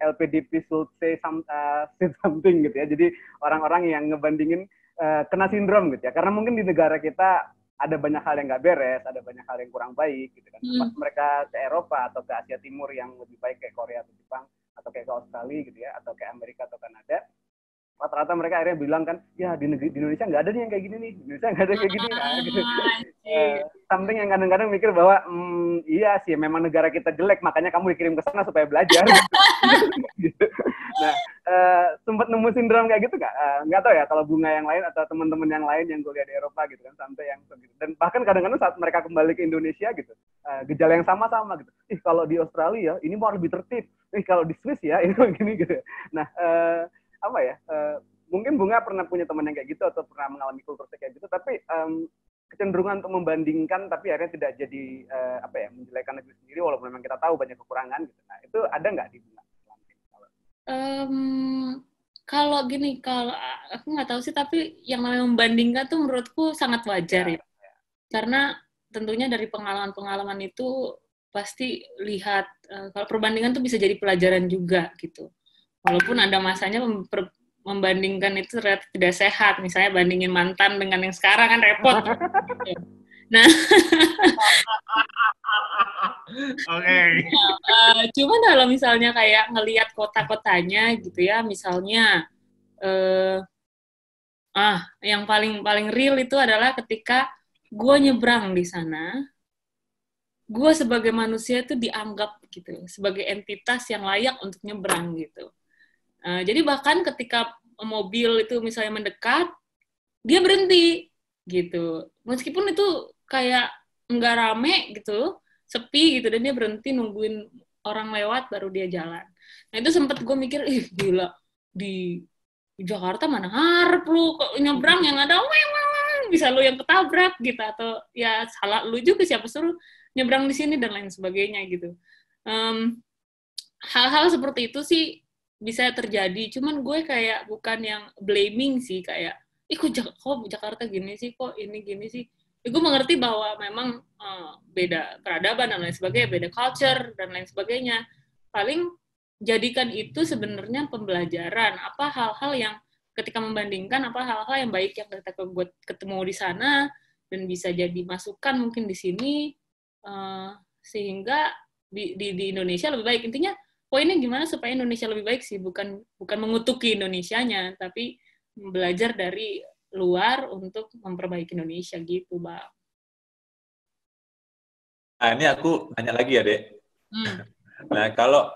LPDP should say, some, uh, [LAUGHS] say something gitu ya. Jadi orang-orang yang ngebandingin uh, kena sindrom gitu ya. Karena mungkin di negara kita ada banyak hal yang nggak beres, ada banyak hal yang kurang baik gitu kan. Hmm. Pas mereka ke Eropa atau ke Asia Timur yang lebih baik kayak Korea atau Jepang atau kayak ke Australia gitu ya, atau kayak Amerika atau Kanada, rata-rata mereka akhirnya bilang kan ya di negeri di Indonesia nggak ada nih yang kayak gini nih di Indonesia nggak ada kayak gini. Nah, gitu. uh, something yang kadang-kadang mikir bahwa mm, iya sih memang negara kita jelek makanya kamu dikirim ke sana supaya belajar. [LAUGHS] Gitu. nah uh, sempat nemu sindrom kayak gitu nggak? Uh, nggak tahu ya kalau bunga yang lain atau teman-teman yang lain yang gue lihat di Eropa gitu kan sampai yang gitu. Dan bahkan kadang-kadang saat mereka kembali ke Indonesia gitu uh, gejala yang sama-sama gitu. Ih kalau di Australia ini mau lebih tertib. Ih kalau di Swiss ya [LAUGHS] ini begini gitu. Nah uh, apa ya uh, mungkin bunga pernah punya teman yang kayak gitu atau pernah mengalami kultur kayak gitu tapi um, kecenderungan untuk membandingkan tapi akhirnya tidak jadi uh, apa ya menjelekan negeri sendiri walaupun memang kita tahu banyak kekurangan gitu nah itu ada nggak di bunga um, kalau gini kalau aku nggak tahu sih tapi yang namanya membandingkan tuh menurutku sangat wajar ya, ya. ya. karena tentunya dari pengalaman-pengalaman itu pasti lihat uh, kalau perbandingan tuh bisa jadi pelajaran juga gitu walaupun ada masanya membandingkan itu ternyata tidak sehat. Misalnya bandingin mantan dengan yang sekarang kan repot. [LAUGHS] Nah. Oke. Okay. uh, cuman kalau misalnya kayak ngelihat kota-kotanya gitu ya misalnya uh, ah yang paling paling real itu adalah ketika gue nyebrang di sana gue sebagai manusia itu dianggap gitu sebagai entitas yang layak untuk nyebrang gitu Uh, jadi bahkan ketika mobil itu misalnya mendekat, dia berhenti gitu. Meskipun itu kayak nggak rame gitu, sepi gitu, dan dia berhenti nungguin orang lewat baru dia jalan. Nah itu sempat gue mikir, ih gila di Jakarta mana harap lu kok nyebrang yang ada weng, bisa lu yang ketabrak gitu atau ya salah lu juga siapa suruh nyebrang di sini dan lain sebagainya gitu. hal hal-hal seperti itu sih bisa terjadi. Cuman gue kayak bukan yang blaming sih kayak ih kok, Jak kok Jakarta gini sih? Kok ini gini sih? Ya, gue mengerti bahwa memang uh, beda peradaban dan lain sebagainya beda culture dan lain sebagainya. Paling jadikan itu sebenarnya pembelajaran. Apa hal-hal yang ketika membandingkan apa hal-hal yang baik yang kita buat ketemu di sana dan bisa jadi masukan mungkin di sini uh, sehingga di, di di Indonesia lebih baik. Intinya poinnya gimana supaya Indonesia lebih baik sih bukan bukan mengutuki Indonesianya tapi belajar dari luar untuk memperbaiki Indonesia gitu bang. Nah ini aku nanya lagi ya dek. Hmm. Nah kalau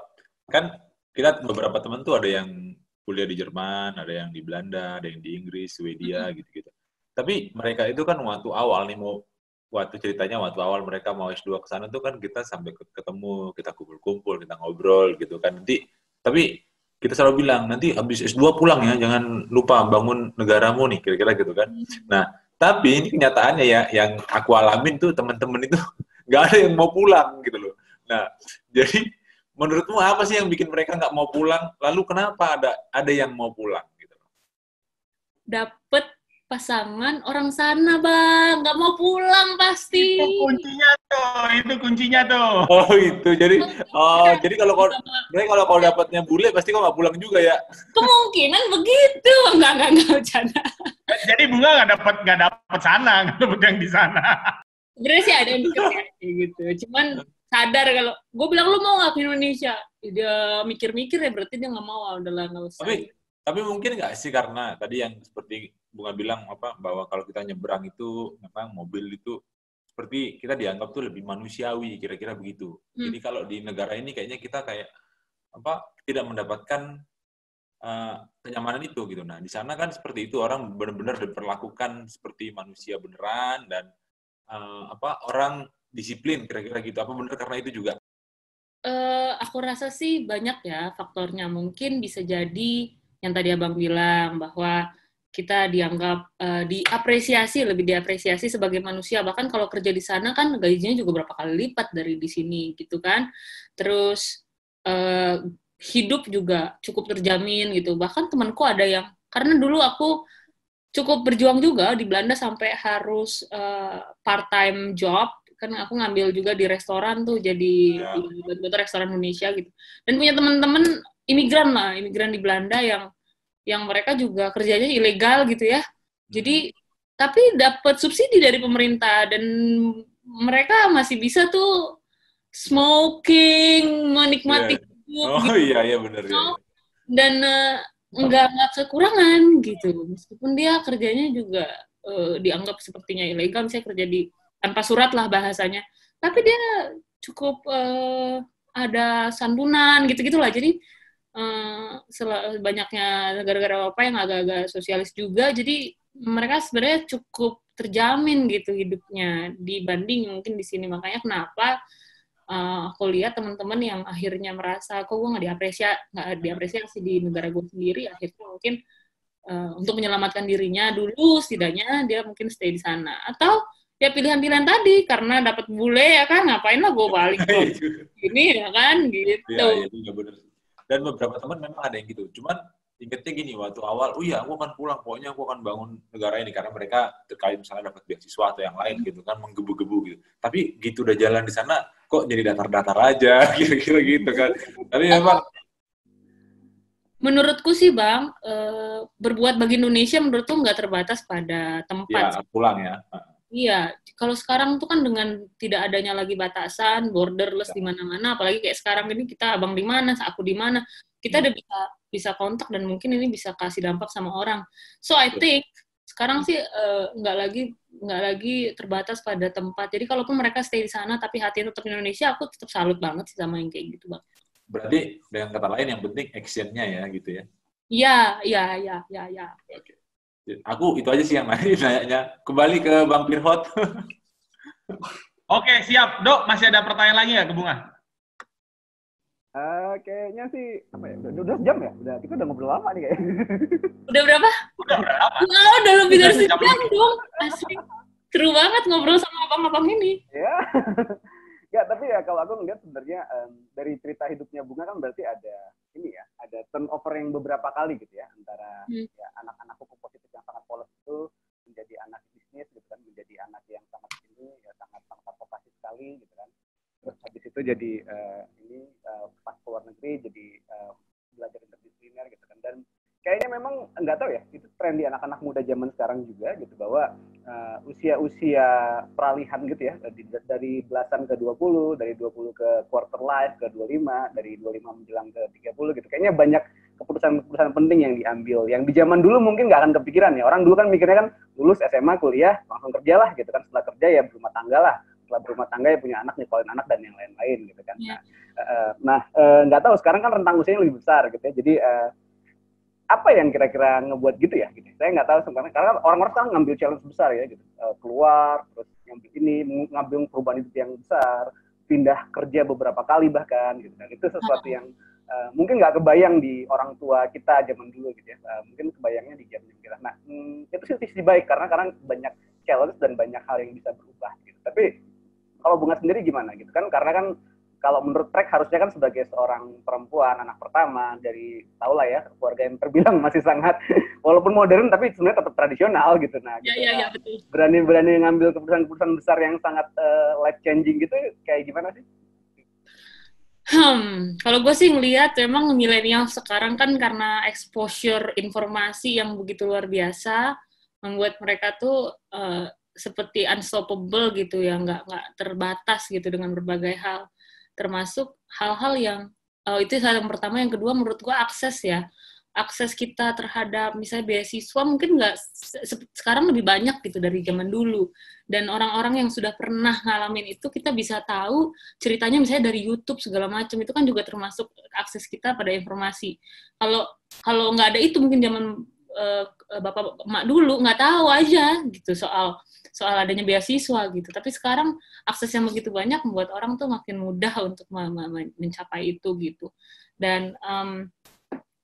kan kita beberapa teman tuh ada yang kuliah di Jerman, ada yang di Belanda, ada yang di Inggris, Swedia gitu-gitu. Tapi mereka itu kan waktu awal nih mau waktu ceritanya waktu awal mereka mau S2 ke sana tuh kan kita sampai ketemu, kita kumpul-kumpul, kita ngobrol gitu kan. Nanti tapi kita selalu bilang nanti habis S2 pulang ya, jangan lupa bangun negaramu nih, kira-kira gitu kan. Nah, tapi ini kenyataannya ya, yang aku alamin tuh teman-teman itu [LAUGHS] nggak ada yang mau pulang gitu loh. Nah, [LAUGHS] jadi menurutmu apa sih yang bikin mereka nggak mau pulang? Lalu kenapa ada ada yang mau pulang gitu? Dapat pasangan orang sana bang. Nggak mau pulang pasti. Itu kuncinya tuh itu kuncinya tuh. Oh itu. Jadi oh jadi kalau kau berarti kalau kau dapatnya bule pasti kau nggak pulang juga ya? Kemungkinan begitu. Nggak nggak nggak bercanda. Jadi bunga nggak dapat nggak dapat sana nggak dapat yang di sana. Sebenarnya sih ada yang mikir gitu. Cuman sadar kalau gue bilang lu mau nggak ke Indonesia? Dia mikir-mikir ya berarti dia nggak mau. Udahlah nggak usah. Tapi tapi mungkin nggak sih karena tadi yang seperti bunga bilang apa bahwa kalau kita nyebrang itu memang mobil itu seperti kita dianggap tuh lebih manusiawi kira-kira begitu. Hmm. Jadi kalau di negara ini kayaknya kita kayak apa tidak mendapatkan uh, kenyamanan itu gitu. Nah di sana kan seperti itu orang benar-benar diperlakukan seperti manusia beneran dan uh, apa orang disiplin kira-kira gitu. Apa benar karena itu juga? Uh, aku rasa sih banyak ya faktornya. Mungkin bisa jadi yang tadi abang bilang bahwa kita dianggap uh, diapresiasi lebih diapresiasi sebagai manusia. Bahkan kalau kerja di sana kan gajinya juga berapa kali lipat dari di sini gitu kan. Terus uh, hidup juga cukup terjamin gitu. Bahkan temanku ada yang karena dulu aku cukup berjuang juga di Belanda sampai harus uh, eh, part time job. Kan aku ngambil juga di restoran tuh jadi ya. di restoran Indonesia gitu. Dan punya teman-teman imigran lah imigran di Belanda yang yang mereka juga kerjanya ilegal gitu ya. Jadi tapi dapat subsidi dari pemerintah dan mereka masih bisa tuh smoking, menikmati yeah. hidup. Oh gitu. iya iya benar ya. Dan uh, nggak nggak kekurangan gitu. Meskipun dia kerjanya juga uh, dianggap sepertinya ilegal, saya kerja di tanpa surat lah bahasanya. Tapi dia cukup uh, ada santunan gitu-gitulah. Jadi uh, banyaknya negara-negara Eropa yang agak-agak sosialis juga, jadi mereka sebenarnya cukup terjamin gitu hidupnya dibanding mungkin di sini. Makanya kenapa uh, aku lihat teman-teman yang akhirnya merasa kok gue nggak diapresiasi nggak diapresiasi di negara gue sendiri, akhirnya mungkin uh, untuk menyelamatkan dirinya dulu setidaknya dia mungkin stay di sana. Atau ya pilihan-pilihan tadi karena dapat bule ya kan? Ngapain lah gue balik [LAUGHS] ini ya kan? Gitu. Ya, ya, bener dan beberapa teman memang ada yang gitu. Cuman ingetnya gini waktu awal oh iya aku akan pulang. Pokoknya aku akan bangun negara ini. Karena mereka terkait misalnya dapat beasiswa atau yang lain gitu kan menggebu-gebu gitu. Tapi gitu udah jalan di sana kok jadi datar-datar aja? [LAUGHS] Kira-kira gitu kan. Tapi memang menurutku sih bang e, berbuat bagi Indonesia menurutku nggak terbatas pada tempat ya, pulang ya Iya, kalau sekarang tuh kan dengan tidak adanya lagi batasan, borderless di mana-mana, apalagi kayak sekarang ini kita abang di mana, aku di mana, kita udah bisa bisa kontak dan mungkin ini bisa kasih dampak sama orang. So I think sekarang sih eh, nggak uh, lagi nggak lagi terbatas pada tempat. Jadi kalaupun mereka stay di sana tapi hatinya tetap di Indonesia, aku tetap salut banget sih sama yang kayak gitu bang. Berarti dengan kata lain yang penting actionnya ya gitu ya? Iya, iya, iya, iya. Ya. Oke. Aku itu aja sih yang nanya. Kembali ke Bang Pirhot. [LAUGHS] Oke, siap. Dok, masih ada pertanyaan lagi ya ke Bunga? Uh, kayaknya sih apa ya udah, udah jam ya? Udah kita udah ngobrol lama nih kayaknya. [LAUGHS] Udah berapa? Udah berapa? Oh, udah lebih dari sejam dong. Asli seru banget ngobrol sama abang-abang ini. Ya [LAUGHS] ya tapi ya kalau aku ngeliat sebenarnya um, dari cerita hidupnya bunga kan berarti ada ini ya ada turnover yang beberapa kali gitu ya antara hmm. ya anak-anak hukum positif yang sangat polos itu menjadi anak bisnis gitu kan menjadi anak yang sangat ini ya sangat sangat advokasi sekali gitu kan terus habis itu jadi uh, ini uh, pas ke luar negeri jadi uh, belajar interdisipliner gitu kan dan kayaknya memang nggak tahu ya itu tren di anak-anak muda zaman sekarang juga gitu bahwa uh, usia-usia peralihan gitu ya dari, dari belasan ke 20, dari 20 ke quarter life ke 25, dari 25 menjelang ke 30 gitu. Kayaknya banyak keputusan-keputusan penting yang diambil. Yang di zaman dulu mungkin nggak akan kepikiran ya. Orang dulu kan mikirnya kan lulus SMA, kuliah, langsung kerja lah gitu kan. Setelah kerja ya berumah tangga lah. Setelah berumah tangga ya punya anak, nyekolahin anak dan yang lain-lain gitu kan. Yeah. Nah, uh, nah uh, nggak tahu sekarang kan rentang usianya lebih besar gitu ya. Jadi uh, apa yang kira-kira ngebuat gitu ya gitu. Saya nggak tahu sebenarnya karena orang-orang sekarang ngambil challenge besar ya gitu. Uh, keluar terus ngambil ini ngambil perubahan hidup yang besar, pindah kerja beberapa kali bahkan gitu. Dan itu sesuatu yang uh, mungkin nggak kebayang di orang tua kita zaman dulu gitu ya. Uh, mungkin kebayangnya di zaman kita. Nah, hmm, itu sih sisi baik karena karena banyak challenge dan banyak hal yang bisa berubah gitu. Tapi kalau bunga sendiri gimana gitu kan? Karena kan kalau menurut Trek harusnya kan sebagai seorang perempuan anak pertama dari tau lah ya keluarga yang terbilang [LAUGHS] masih sangat walaupun modern tapi sebenarnya tetap tradisional gitu nah ya, gitu, ya, ya, betul. berani berani ngambil keputusan-keputusan besar yang sangat uh, life changing gitu kayak gimana sih? Hmm, kalau gue sih ngelihat memang milenial sekarang kan karena exposure informasi yang begitu luar biasa membuat mereka tuh uh, seperti unstoppable gitu ya nggak nggak terbatas gitu dengan berbagai hal termasuk hal-hal yang oh, itu hal yang pertama. Yang kedua menurut gue akses ya. Akses kita terhadap misalnya beasiswa mungkin nggak sekarang lebih banyak gitu dari zaman dulu. Dan orang-orang yang sudah pernah ngalamin itu kita bisa tahu ceritanya misalnya dari YouTube segala macam. Itu kan juga termasuk akses kita pada informasi. Kalau kalau nggak ada itu mungkin zaman uh, bapak emak dulu nggak tahu aja gitu soal soal adanya beasiswa gitu. Tapi sekarang akses yang begitu banyak membuat orang tuh makin mudah untuk mencapai itu gitu. Dan um,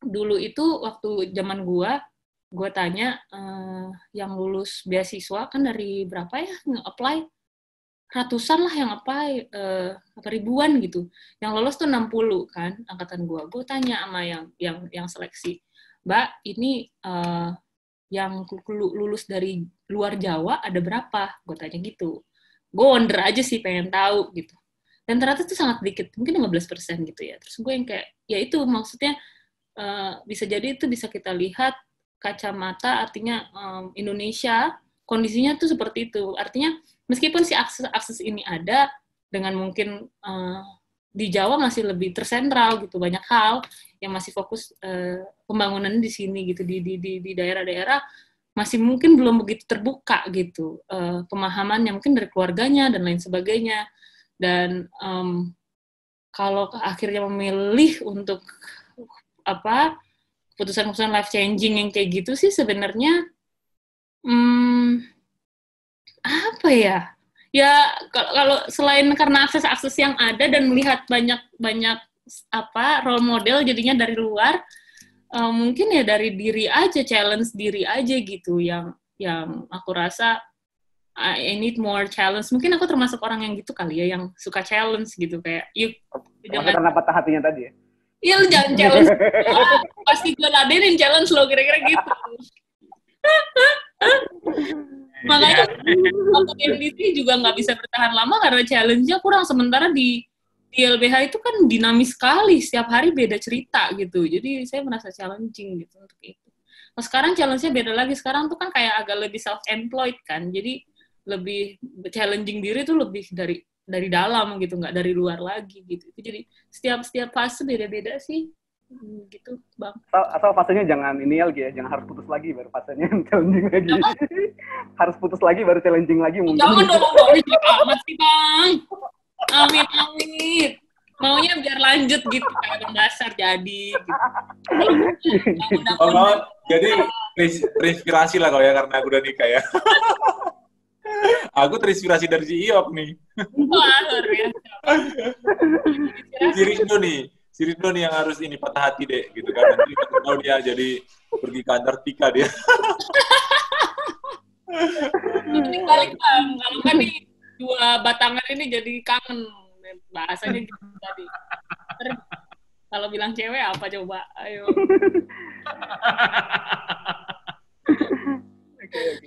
dulu itu waktu zaman gua gua tanya uh, yang lulus beasiswa kan dari berapa ya nge-apply? Ratusan lah yang apply uh, apa ribuan gitu. Yang lolos tuh 60 kan angkatan gua. Gua tanya sama yang yang yang seleksi mbak ini uh, yang lulus dari luar Jawa ada berapa? Gue tanya gitu. Gue wonder aja sih pengen tahu gitu. Dan ternyata itu sangat dikit mungkin 15% gitu ya. Terus gue yang kayak ya itu maksudnya uh, bisa jadi itu bisa kita lihat kacamata artinya um, Indonesia kondisinya tuh seperti itu. Artinya meskipun si akses akses ini ada dengan mungkin uh, di Jawa masih lebih tersentral gitu banyak hal yang masih fokus uh, pembangunan di sini gitu di di di daerah-daerah masih mungkin belum begitu terbuka gitu uh, pemahamannya mungkin dari keluarganya dan lain sebagainya. Dan um, kalau akhirnya memilih untuk apa keputusan-keputusan life changing yang kayak gitu sih sebenarnya hmm, apa ya ya kalau selain karena akses-akses yang ada dan melihat banyak banyak apa role model jadinya dari luar uh, mungkin ya dari diri aja challenge diri aja gitu yang yang aku rasa I need more challenge. Mungkin aku termasuk orang yang gitu kali ya yang suka challenge gitu kayak yuk jangan. karena patah hatinya tadi ya? Iya lu jangan challenge. [LAUGHS] Oh, pasti gue ladenin challenge lo kira-kira gitu [LAUGHS] makanya [LAUGHS] waktu MDT juga nggak bisa bertahan lama karena challenge-nya kurang. Sementara di di LBH itu kan dinamis sekali. Setiap hari beda cerita gitu. Jadi saya merasa challenging gitu untuk itu. Nah sekarang challenge-nya beda lagi. Sekarang tuh kan kayak agak lebih self employed kan. Jadi lebih challenging diri tuh lebih dari dari dalam gitu. Nggak dari luar lagi gitu. Jadi setiap setiap fase beda beda sih gitu bang asal, asal fasenya jangan ini lagi ya jangan harus putus lagi baru fasenya [LAUGHS] challenging lagi [LAUGHS] harus putus lagi baru challenging lagi mungkin jangan dong dong amat sih bang Amin amin. Maunya biar lanjut gitu kayak dasar jadi. Gitu. [LAUGHS] Oh, mau jadi terinspirasi lah kalau ya karena aku udah nikah ya. aku terinspirasi dari si Iok nih. Wah, luar biasa. Rizno nih, si Rizno nih yang harus ini patah hati deh, gitu kan. Nanti kita tahu dia jadi pergi ke Antartika dia. [LAUGHS] Ini balik bang, kalau kan nih dua batangan ini jadi kangen bahasanya gitu tadi. kalau bilang cewek apa coba? Ayo.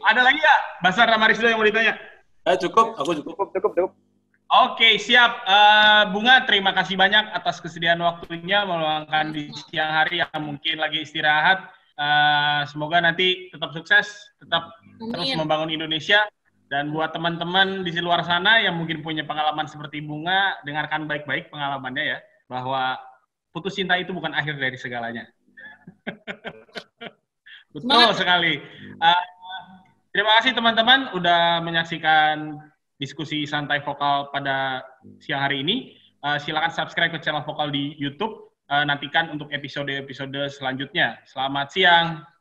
Ada lagi ya, Basar sama Rizdo yang mau ditanya? Eh, cukup, aku cukup. Cukup, cukup, cukup. Oke, siap. Uh, Bunga, terima kasih banyak atas kesediaan waktunya meluangkan di siang hari yang mungkin lagi istirahat. Uh, semoga nanti tetap sukses, tetap Amin. terus membangun Indonesia. Dan buat teman-teman di luar sana yang mungkin punya pengalaman seperti Bunga, dengarkan baik-baik pengalamannya ya, bahwa putus cinta itu bukan akhir dari segalanya. [LAUGHS] Betul sekali. Uh, terima kasih teman-teman udah menyaksikan diskusi santai vokal pada siang hari ini. Uh, silakan subscribe ke channel vokal di YouTube. Uh, nantikan untuk episode-episode selanjutnya. Selamat siang.